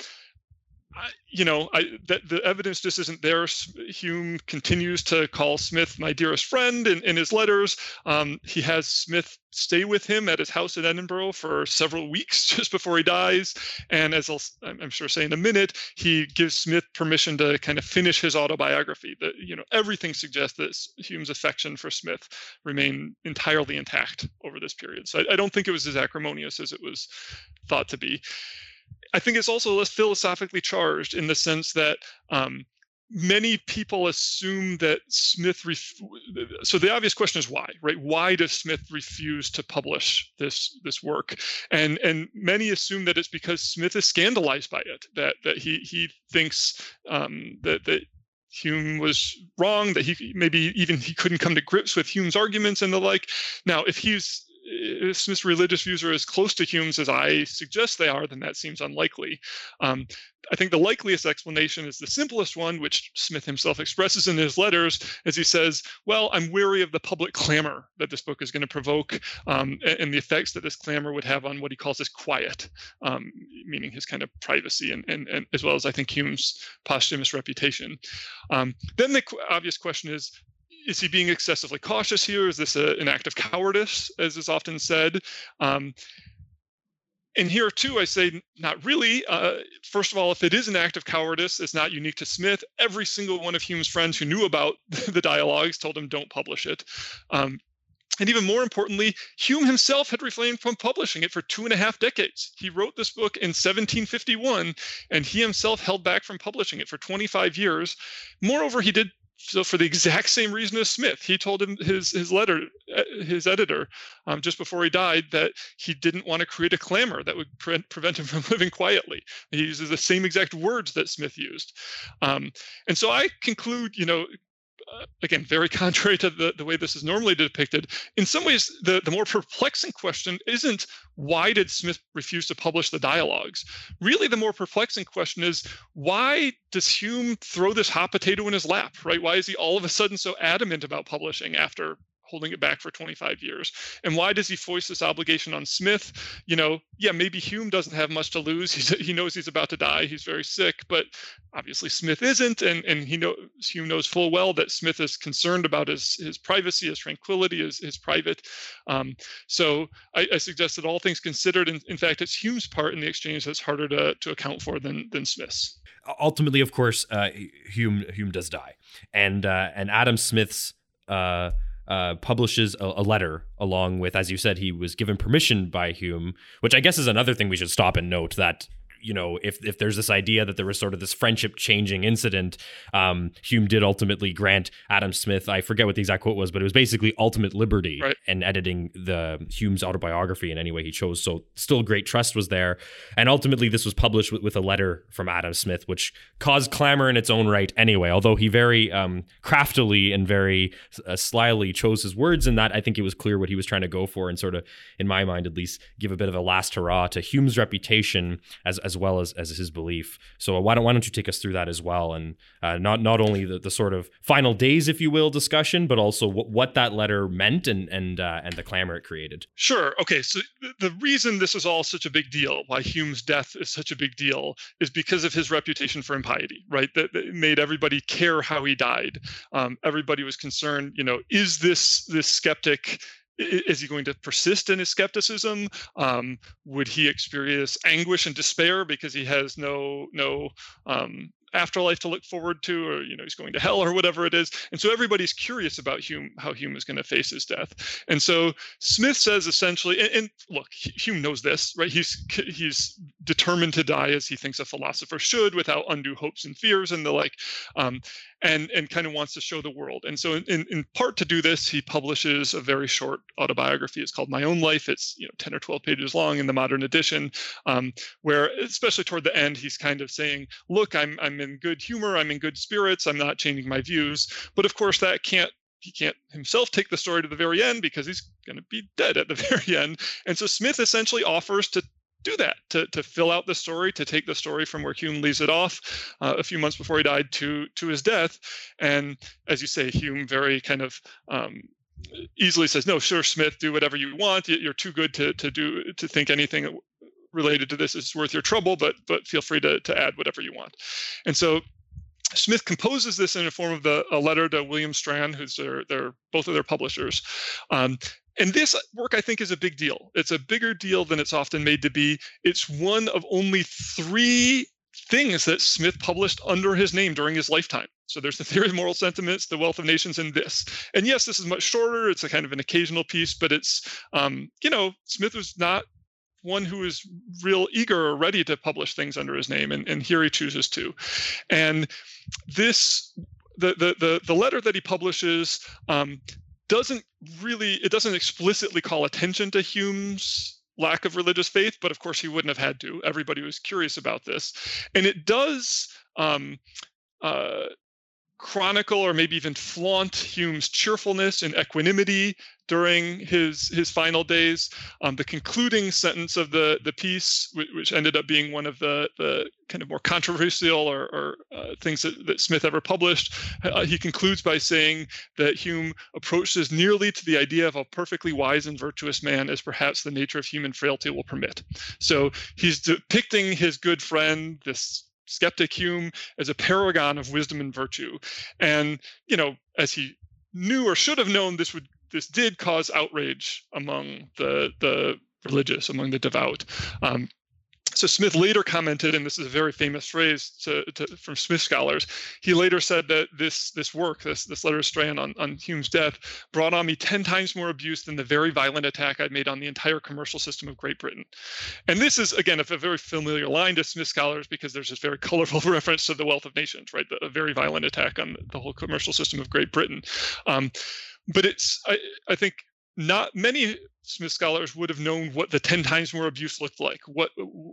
B: you know, I, that the evidence just isn't there. Hume continues to call Smith my dearest friend in, in his letters. Um, he has Smith stay with him at his house in Edinburgh for several weeks just before he dies. And as I'll, I'm sure say in a minute, he gives Smith permission to kind of finish his autobiography. That you know, everything suggests that Hume's affection for Smith remained entirely intact over this period. So I, I don't think it was as acrimonious as it was thought to be. I think it's also less philosophically charged in the sense that um, many people assume that Smith. Ref- so the obvious question is why, right? Why does Smith refuse to publish this this work? And and many assume that it's because Smith is scandalized by it. That that he he thinks um, that that Hume was wrong. That he maybe even he couldn't come to grips with Hume's arguments and the like. Now, if he's if Smith's religious views are as close to Hume's as I suggest they are, then that seems unlikely. Um, I think the likeliest explanation is the simplest one, which Smith himself expresses in his letters, as he says, Well, I'm weary of the public clamor that this book is going to provoke um, and the effects that this clamor would have on what he calls his quiet, um, meaning his kind of privacy, and, and, and, as well as I think Hume's posthumous reputation. Um, then the obvious question is is he being excessively cautious here? Is this a, an act of cowardice, as is often said? Um, and here too, I say not really. Uh, first of all, if it is an act of cowardice, it's not unique to Smith. Every single one of Hume's friends who knew about the dialogues told him don't publish it. Um, and even more importantly, Hume himself had refrained from publishing it for two and a half decades. He wrote this book in 1751, and he himself held back from publishing it for 25 years. Moreover, he did so for the exact same reason as Smith, he told him his his letter, uh, his editor, um, just before he died, that he didn't want to create a clamor that would pre- prevent him from living quietly. He uses the same exact words that Smith used, um, and so I conclude, you know, again, very contrary to the, the way this is normally depicted. In some ways, the, the more perplexing question isn't why did Smith refuse to publish the dialogues? Really, the more perplexing question is why does Hume throw this hot potato in his lap, right? Why is he all of a sudden so adamant about publishing after holding it back for 25 years. And why does he foist this obligation on Smith? You know, yeah, maybe Hume doesn't have much to lose. He's, he knows he's about to die. He's very sick, but obviously Smith isn't, and and he knows Hume knows full well that Smith is concerned about his his privacy, his tranquility, his his private. Um, so I, I, suggest that all things considered, in, in fact, it's Hume's part in the exchange that's harder to to account for than than Smith's.
A: Ultimately, of course, uh, Hume Hume does die, and uh, and Adam Smith's. Uh, uh, publishes a, a, letter along with, as you said, he was given permission by Hume, which I guess is another thing we should stop and note that you know, if if there's this idea that there was sort of this friendship changing incident, um, Hume did ultimately grant Adam Smith, I forget what the exact quote was, but it was basically ultimate liberty right. and editing the Hume's autobiography in any way he chose. So still great trust was there. And ultimately this was published with, with a letter from Adam Smith, which caused clamor in its own right anyway, although he very um, craftily and very uh, slyly chose his words in that I think it was clear what he was trying to go for and sort of, in my mind at least, give a bit of a last hurrah to Hume's reputation as, as well as as his belief. So why don't why don't you take us through that as well, and uh, not not only the, the sort of final days, if you will, discussion, but also what, what that letter meant and and uh, and the clamor it created.
B: Sure. Okay. So the reason this is all such a big deal, why Hume's death is such a big deal, is because of his reputation for impiety. Right. That, that made everybody care how he died. Um, everybody was concerned. You know, is this this skeptic is he going to persist in his skepticism? Um, would he experience anguish and despair because he has no no um, afterlife to look forward to or you know he's going to hell or whatever it is? And so everybody's curious about hume how hume is going to face his death. And so smith says essentially and, and look hume knows this right? He's he's determined to die as he thinks a philosopher should, without undue hopes and fears and the like, um, and and kind of wants to show the world. And so, in, in part to do this, he publishes a very short autobiography. It's called My Own Life. It's you know ten or twelve pages long in the modern edition, um, where especially toward the end, he's kind of saying, "Look, I'm I'm in good humor. I'm in good spirits. I'm not changing my views." But of course, that can't he can't himself take the story to the very end because he's going to be dead at the very end. And so Smith essentially offers to do that to, to fill out the story to take the story from where hume leaves it off uh, a few months before he died to to his death. And as you say hume very kind of um, easily says no sure smith do whatever you want. You're too good to to do to think anything related to this is worth your trouble but but feel free to, to add whatever you want. And so Smith composes this in the form of the, a letter to William Strahan, who's their, their both of their publishers. Um, and this work, I think, is a big deal. It's a bigger deal than it's often made to be. It's one of only three things that Smith published under his name during his lifetime. So there's the theory of moral sentiments, the wealth of nations, and this. And yes, this is much shorter. It's a kind of an occasional piece, but it's, um, you know, Smith was not one who is real eager or ready to publish things under his name, and, and here he chooses to. And this the, the the the letter that he publishes um, doesn't really it doesn't explicitly call attention to Hume's lack of religious faith, but of course he wouldn't have had to. Everybody was curious about this, and it does um, uh, chronicle or maybe even flaunt Hume's cheerfulness and equanimity during his his final days. Um, the concluding sentence of the the piece, which, which, ended up being one of the the kind of more controversial or, or uh, things that, that Smith ever published, uh, he concludes by saying that Hume approaches nearly to the idea of a perfectly wise and virtuous man as perhaps the nature of human frailty will permit. So he's depicting his good friend, this skeptic Hume, as a paragon of wisdom and virtue. And, you know, as he knew or should have known, this would this did cause outrage among the the religious, among the devout. Um, so Smith later commented, and this is a very famous phrase to, to, from Smith scholars. He later said that this this work, this this letter of Strahan on, on Hume's death, brought on me ten times more abuse than the very violent attack I'd made on the entire commercial system of Great Britain. And this is again a, a very familiar line to Smith scholars because there's this very colorful reference to the Wealth of Nations, right? The, a very violent attack on the whole commercial system of Great Britain. Um, but it's I, I think not many Smith scholars would have known what the 10 times more abuse looked like, what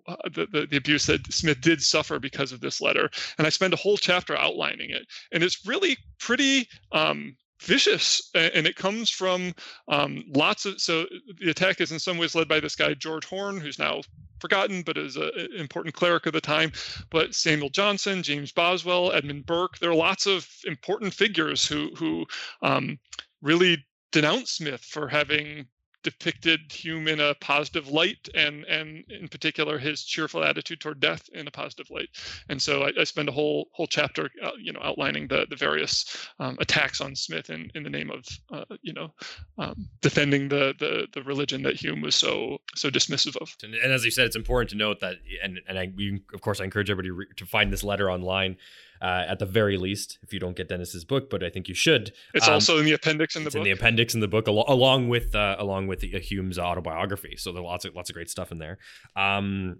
B: uh, the, the, the, abuse that Smith did suffer because of this letter. And I spend a whole chapter outlining it. And it's really pretty um, vicious. And it comes from um, lots of, so the attack is in some ways led by this guy, George Horne, who's now forgotten, but is an important cleric of the time. But Samuel Johnson, James Boswell, Edmund Burke, there are lots of important figures who, who um, really denounce Smith for having depicted Hume in a positive light, and and in particular his cheerful attitude toward death in a positive light. And so I, I spend a whole whole chapter, uh, you know, outlining the the various um, attacks on Smith in, in the name of, uh, you know, um, defending the, the the religion that Hume was so so dismissive of.
A: And, and as you said, it's important to note that, and and I, we, of course, I encourage everybody to find this letter online uh, at the very least, if you don't get Dennis's book, but I think you should.
B: It's um, also in the appendix in the
A: book.
B: In
A: the appendix in the book, al- along with uh, along with uh, Hume's autobiography. So there's lots of lots of great stuff in there. Um,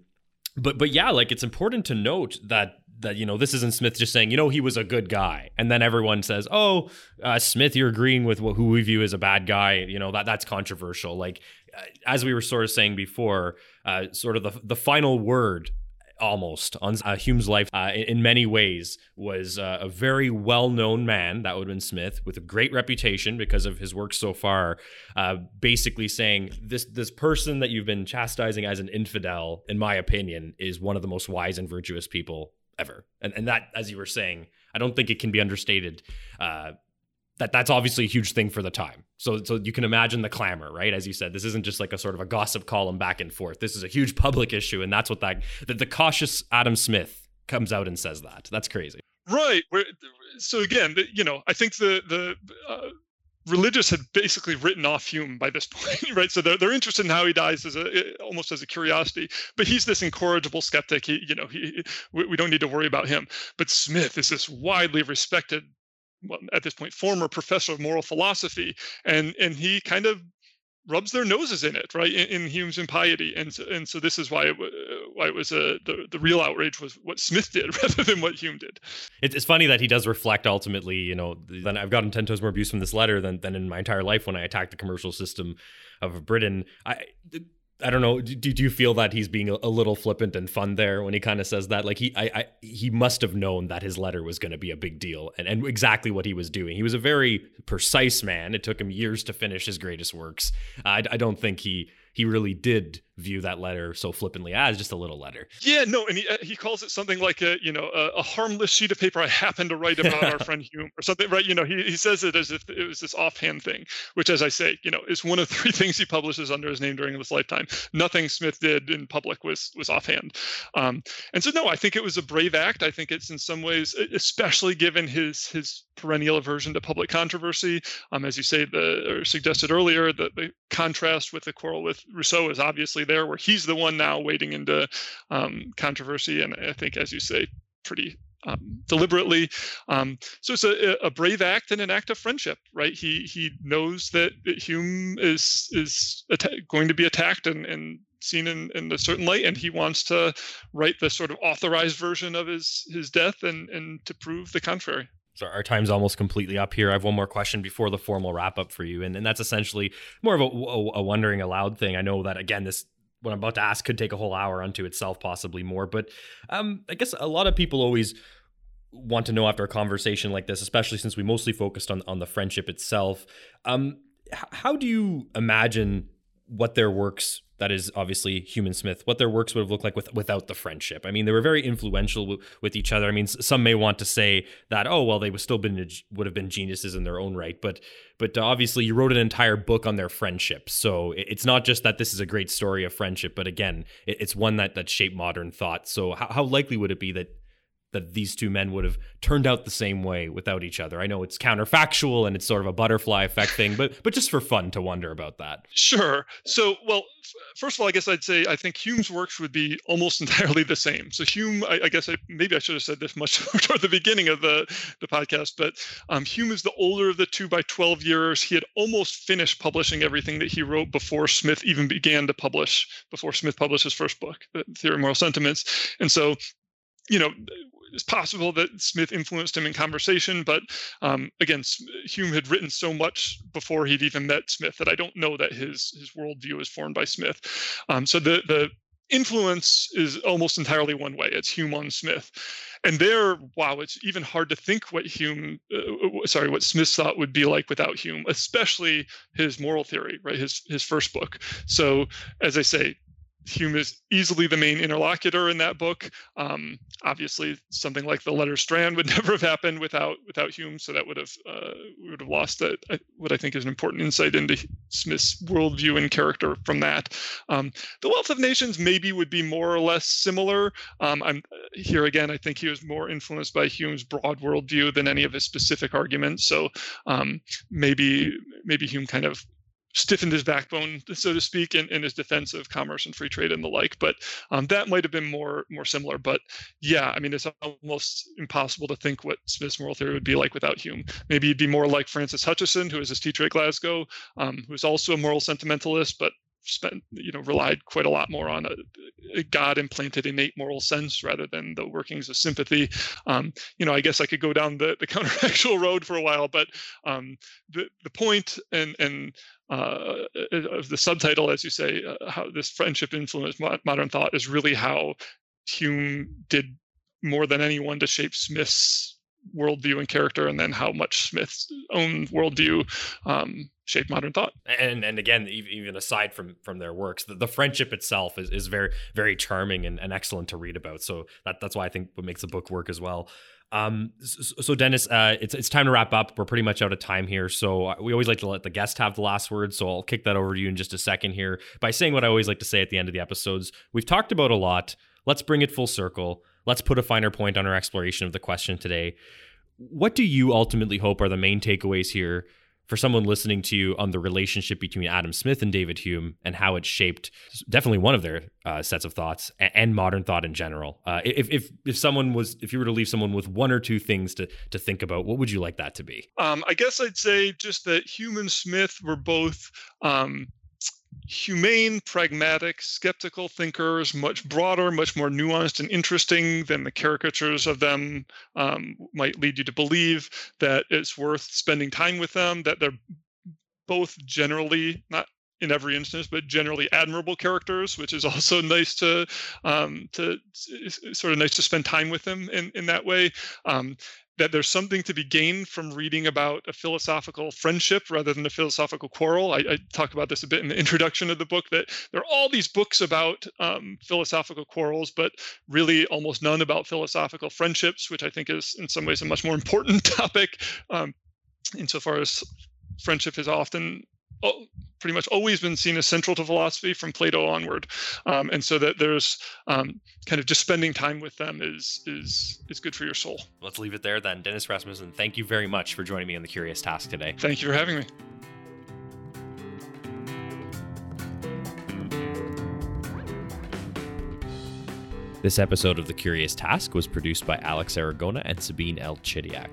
A: but but yeah, like it's important to note that that you know this isn't Smith just saying you know he was a good guy, and then everyone says oh uh, Smith you're agreeing with who we view as a bad guy. You know that that's controversial. Like uh, as we were sort of saying before, uh, sort of the the final word almost on uh, Hume's life uh, in, in, many ways was uh, a very well-known man that would have been Smith with a great reputation because of his work so far uh, basically saying this this person that you've been chastising as an infidel in my opinion is one of the most wise and virtuous people ever. And and that as you were saying I don't think it can be understated uh, that that's obviously a huge thing for the time. So so you can imagine the clamor, right? As you said, this isn't just like a sort of a gossip column back and forth. This is a huge public issue, and that's what that the, the cautious Adam Smith comes out and says that. That's crazy.
B: Right. So again, you know, I think the the uh, religious had basically written off Hume by this point, right? So they're, they're interested in how he dies as a almost as a curiosity, but he's this incorrigible skeptic. He, you know, he we, we don't need to worry about him. But Smith is this widely respected well, at this point former professor of moral philosophy and and he kind of rubs their noses in it, right, in, in Hume's impiety, and so, and so this is why it, why it was a the, the real outrage was what Smith did rather than what Hume did.
A: It's, it's funny that he does reflect ultimately, you know, then I've gotten ten times more abuse from this letter than than in my entire life when I attacked the commercial system of Britain. I I don't know. Do, do you feel that he's being a, little flippant and fun there when he kind of says that? Like he, I, I, he must have known that his letter was going to be a big deal, and and exactly what he was doing. He was a very precise man. It took him years to finish his greatest works. I, I don't think he he really did view that letter so flippantly as just a little letter.
B: Yeah, no, and he uh, he calls it something like a you know a, a harmless sheet of paper I happened to write about our friend Hume or something, right? You know, he he says it as if it was this offhand thing, which, as I say, you know, is one of three things he publishes under his name during his lifetime. Nothing Smith did in public was was offhand, um, and so no, I think it was a brave act. I think it's in some ways, especially given his his perennial aversion to public controversy, um, as you say, the or suggested earlier, the, the contrast with the quarrel with Rousseau is obviously there, where he's the one now wading into um, controversy, and I think, as you say, pretty um, deliberately. Um, so it's a, a, brave act and an act of friendship, right? He he knows that, Hume is is going to be attacked and, and seen in, in a certain light, and he wants to write the sort of authorized version of his his death and and to prove the contrary.
A: So our time's almost completely up here. I have one more question before the formal wrap up for you, and, and that's essentially more of a, a, a wondering aloud thing. I know that again, this what I'm about to ask could take a whole hour unto itself, possibly more. But um, I guess a lot of people always want to know after a conversation like this, especially since we mostly focused on on the friendship itself. Um, how do you imagine what their works that is obviously Hume and Smith, what their works would have looked like with, without the friendship. I mean, they were very influential w- with each other. I mean, some may want to say that, oh, well, they would still been would have been geniuses in their own right, but but uh, obviously you wrote an entire book on their friendship. So it's not just that this is a great story of friendship, but again, it's one that that shaped modern thought. So how, how likely would it be that that these two men would have turned out the same way without each other. I know it's counterfactual and it's sort of a butterfly effect thing, but but just for fun to wonder about that.
B: Sure. So, well, first of all, I guess I'd say I think Hume's works would be almost entirely the same. So Hume, I, I guess I, maybe I should have said this much toward the beginning of the the podcast, but um, Hume is the older of the two by twelve years. He had almost finished publishing everything that he wrote before Smith even began to publish. Before Smith published his first book, The Theory of Moral Sentiments, and so you know it's possible that Smith influenced him in conversation, but um, again, Hume had written so much before he'd even met Smith that I don't know that his his worldview is formed by Smith. Um, so the the influence is almost entirely one way. It's Hume on Smith, and there, wow, it's even hard to think what Hume, uh, sorry, what Smith thought would be like without Hume, especially his moral theory, right? His his first book. So as I say, Hume is easily the main interlocutor in that book. Um, obviously, something like the letter Strahan would never have happened without without Hume, so that would have uh, we would have lost that uh, what I think is an important insight into Smith's worldview and character from that. Um, the Wealth of Nations maybe would be more or less similar. Um, I'm here again. I think he was more influenced by Hume's broad worldview than any of his specific arguments. So um, maybe maybe Hume kind of stiffened his backbone, so to speak, in, in his defense of commerce and free trade and the like. But um, that might have been more more similar. But yeah, I mean, it's almost impossible to think what Smith's moral theory would be like without Hume. Maybe he'd be more like Francis Hutcheson, who was his teacher at Glasgow, um, who's also a moral sentimentalist, but spent you know relied quite a lot more on a, a god implanted innate moral sense rather than the workings of sympathy. Um, you know i guess i could go down the, the counterfactual road for a while but um, the the point and and uh, of the subtitle as you say uh, how this friendship influenced modern thought is really how hume did more than anyone to shape smith's worldview and character, and then how much Smith's own worldview um, shaped modern thought.
A: And and again, even aside from from their works, the, the friendship itself is, is very very charming and, and excellent to read about. So that that's why I think what makes the book work as well. Um, so, so Dennis, uh, it's it's time to wrap up. We're pretty much out of time here, so uh, we always like to let the guest have the last word. So I'll kick that over to you in just a second here by saying what I always like to say at the end of the episodes. We've talked about a lot. Let's bring it full circle let's put a finer point on our exploration of the question today. What do you ultimately hope are the main takeaways here for someone listening to you on the relationship between Adam Smith and David Hume and how it shaped definitely one of their uh, sets of thoughts and, modern thought in general. Uh, if, if if someone was if you were to leave someone with one or two things to to think about, what would you like that to be?
B: Um, I guess I'd say just that Hume and Smith were both um, humane, pragmatic, skeptical thinkers, much broader, much more nuanced and interesting than the caricatures of them um, might lead you to believe. That it's worth spending time with them. That they're both generally not in every instance, but generally admirable characters, which is also nice to um, to sort of nice to spend time with them in in that way. Um, that there's something to be gained from reading about a philosophical friendship rather than a philosophical quarrel. I, I talk about this a bit in the introduction of the book that there are all these books about um, philosophical quarrels, but really almost none about philosophical friendships, which I think is in some ways a much more important topic um, insofar as friendship is often pretty much always been seen as central to philosophy from Plato onward, um, and so that there's um, kind of just spending time with them is is is good for your soul.
A: Let's leave it there then. Dennis Rasmussen, thank you very much for joining me on the Curious Task today.
B: Thank you for having me.
A: This episode of The Curious Task was produced by Alex Aragona and Sabine L. Chidiak.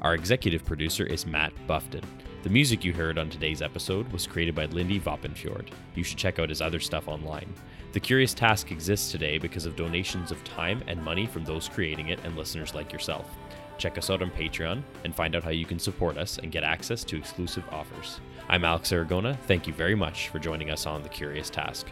A: Our executive producer is Matt Buffton. The music you heard on today's episode was created by Lindy Voppenfjord. You should check out his other stuff online. The Curious Task exists today because of donations of time and money from those creating it and listeners like yourself. Check us out on Patreon and find out how you can support us and get access to exclusive offers. I'm Alex Aragona. Thank you very much for joining us on The Curious Task.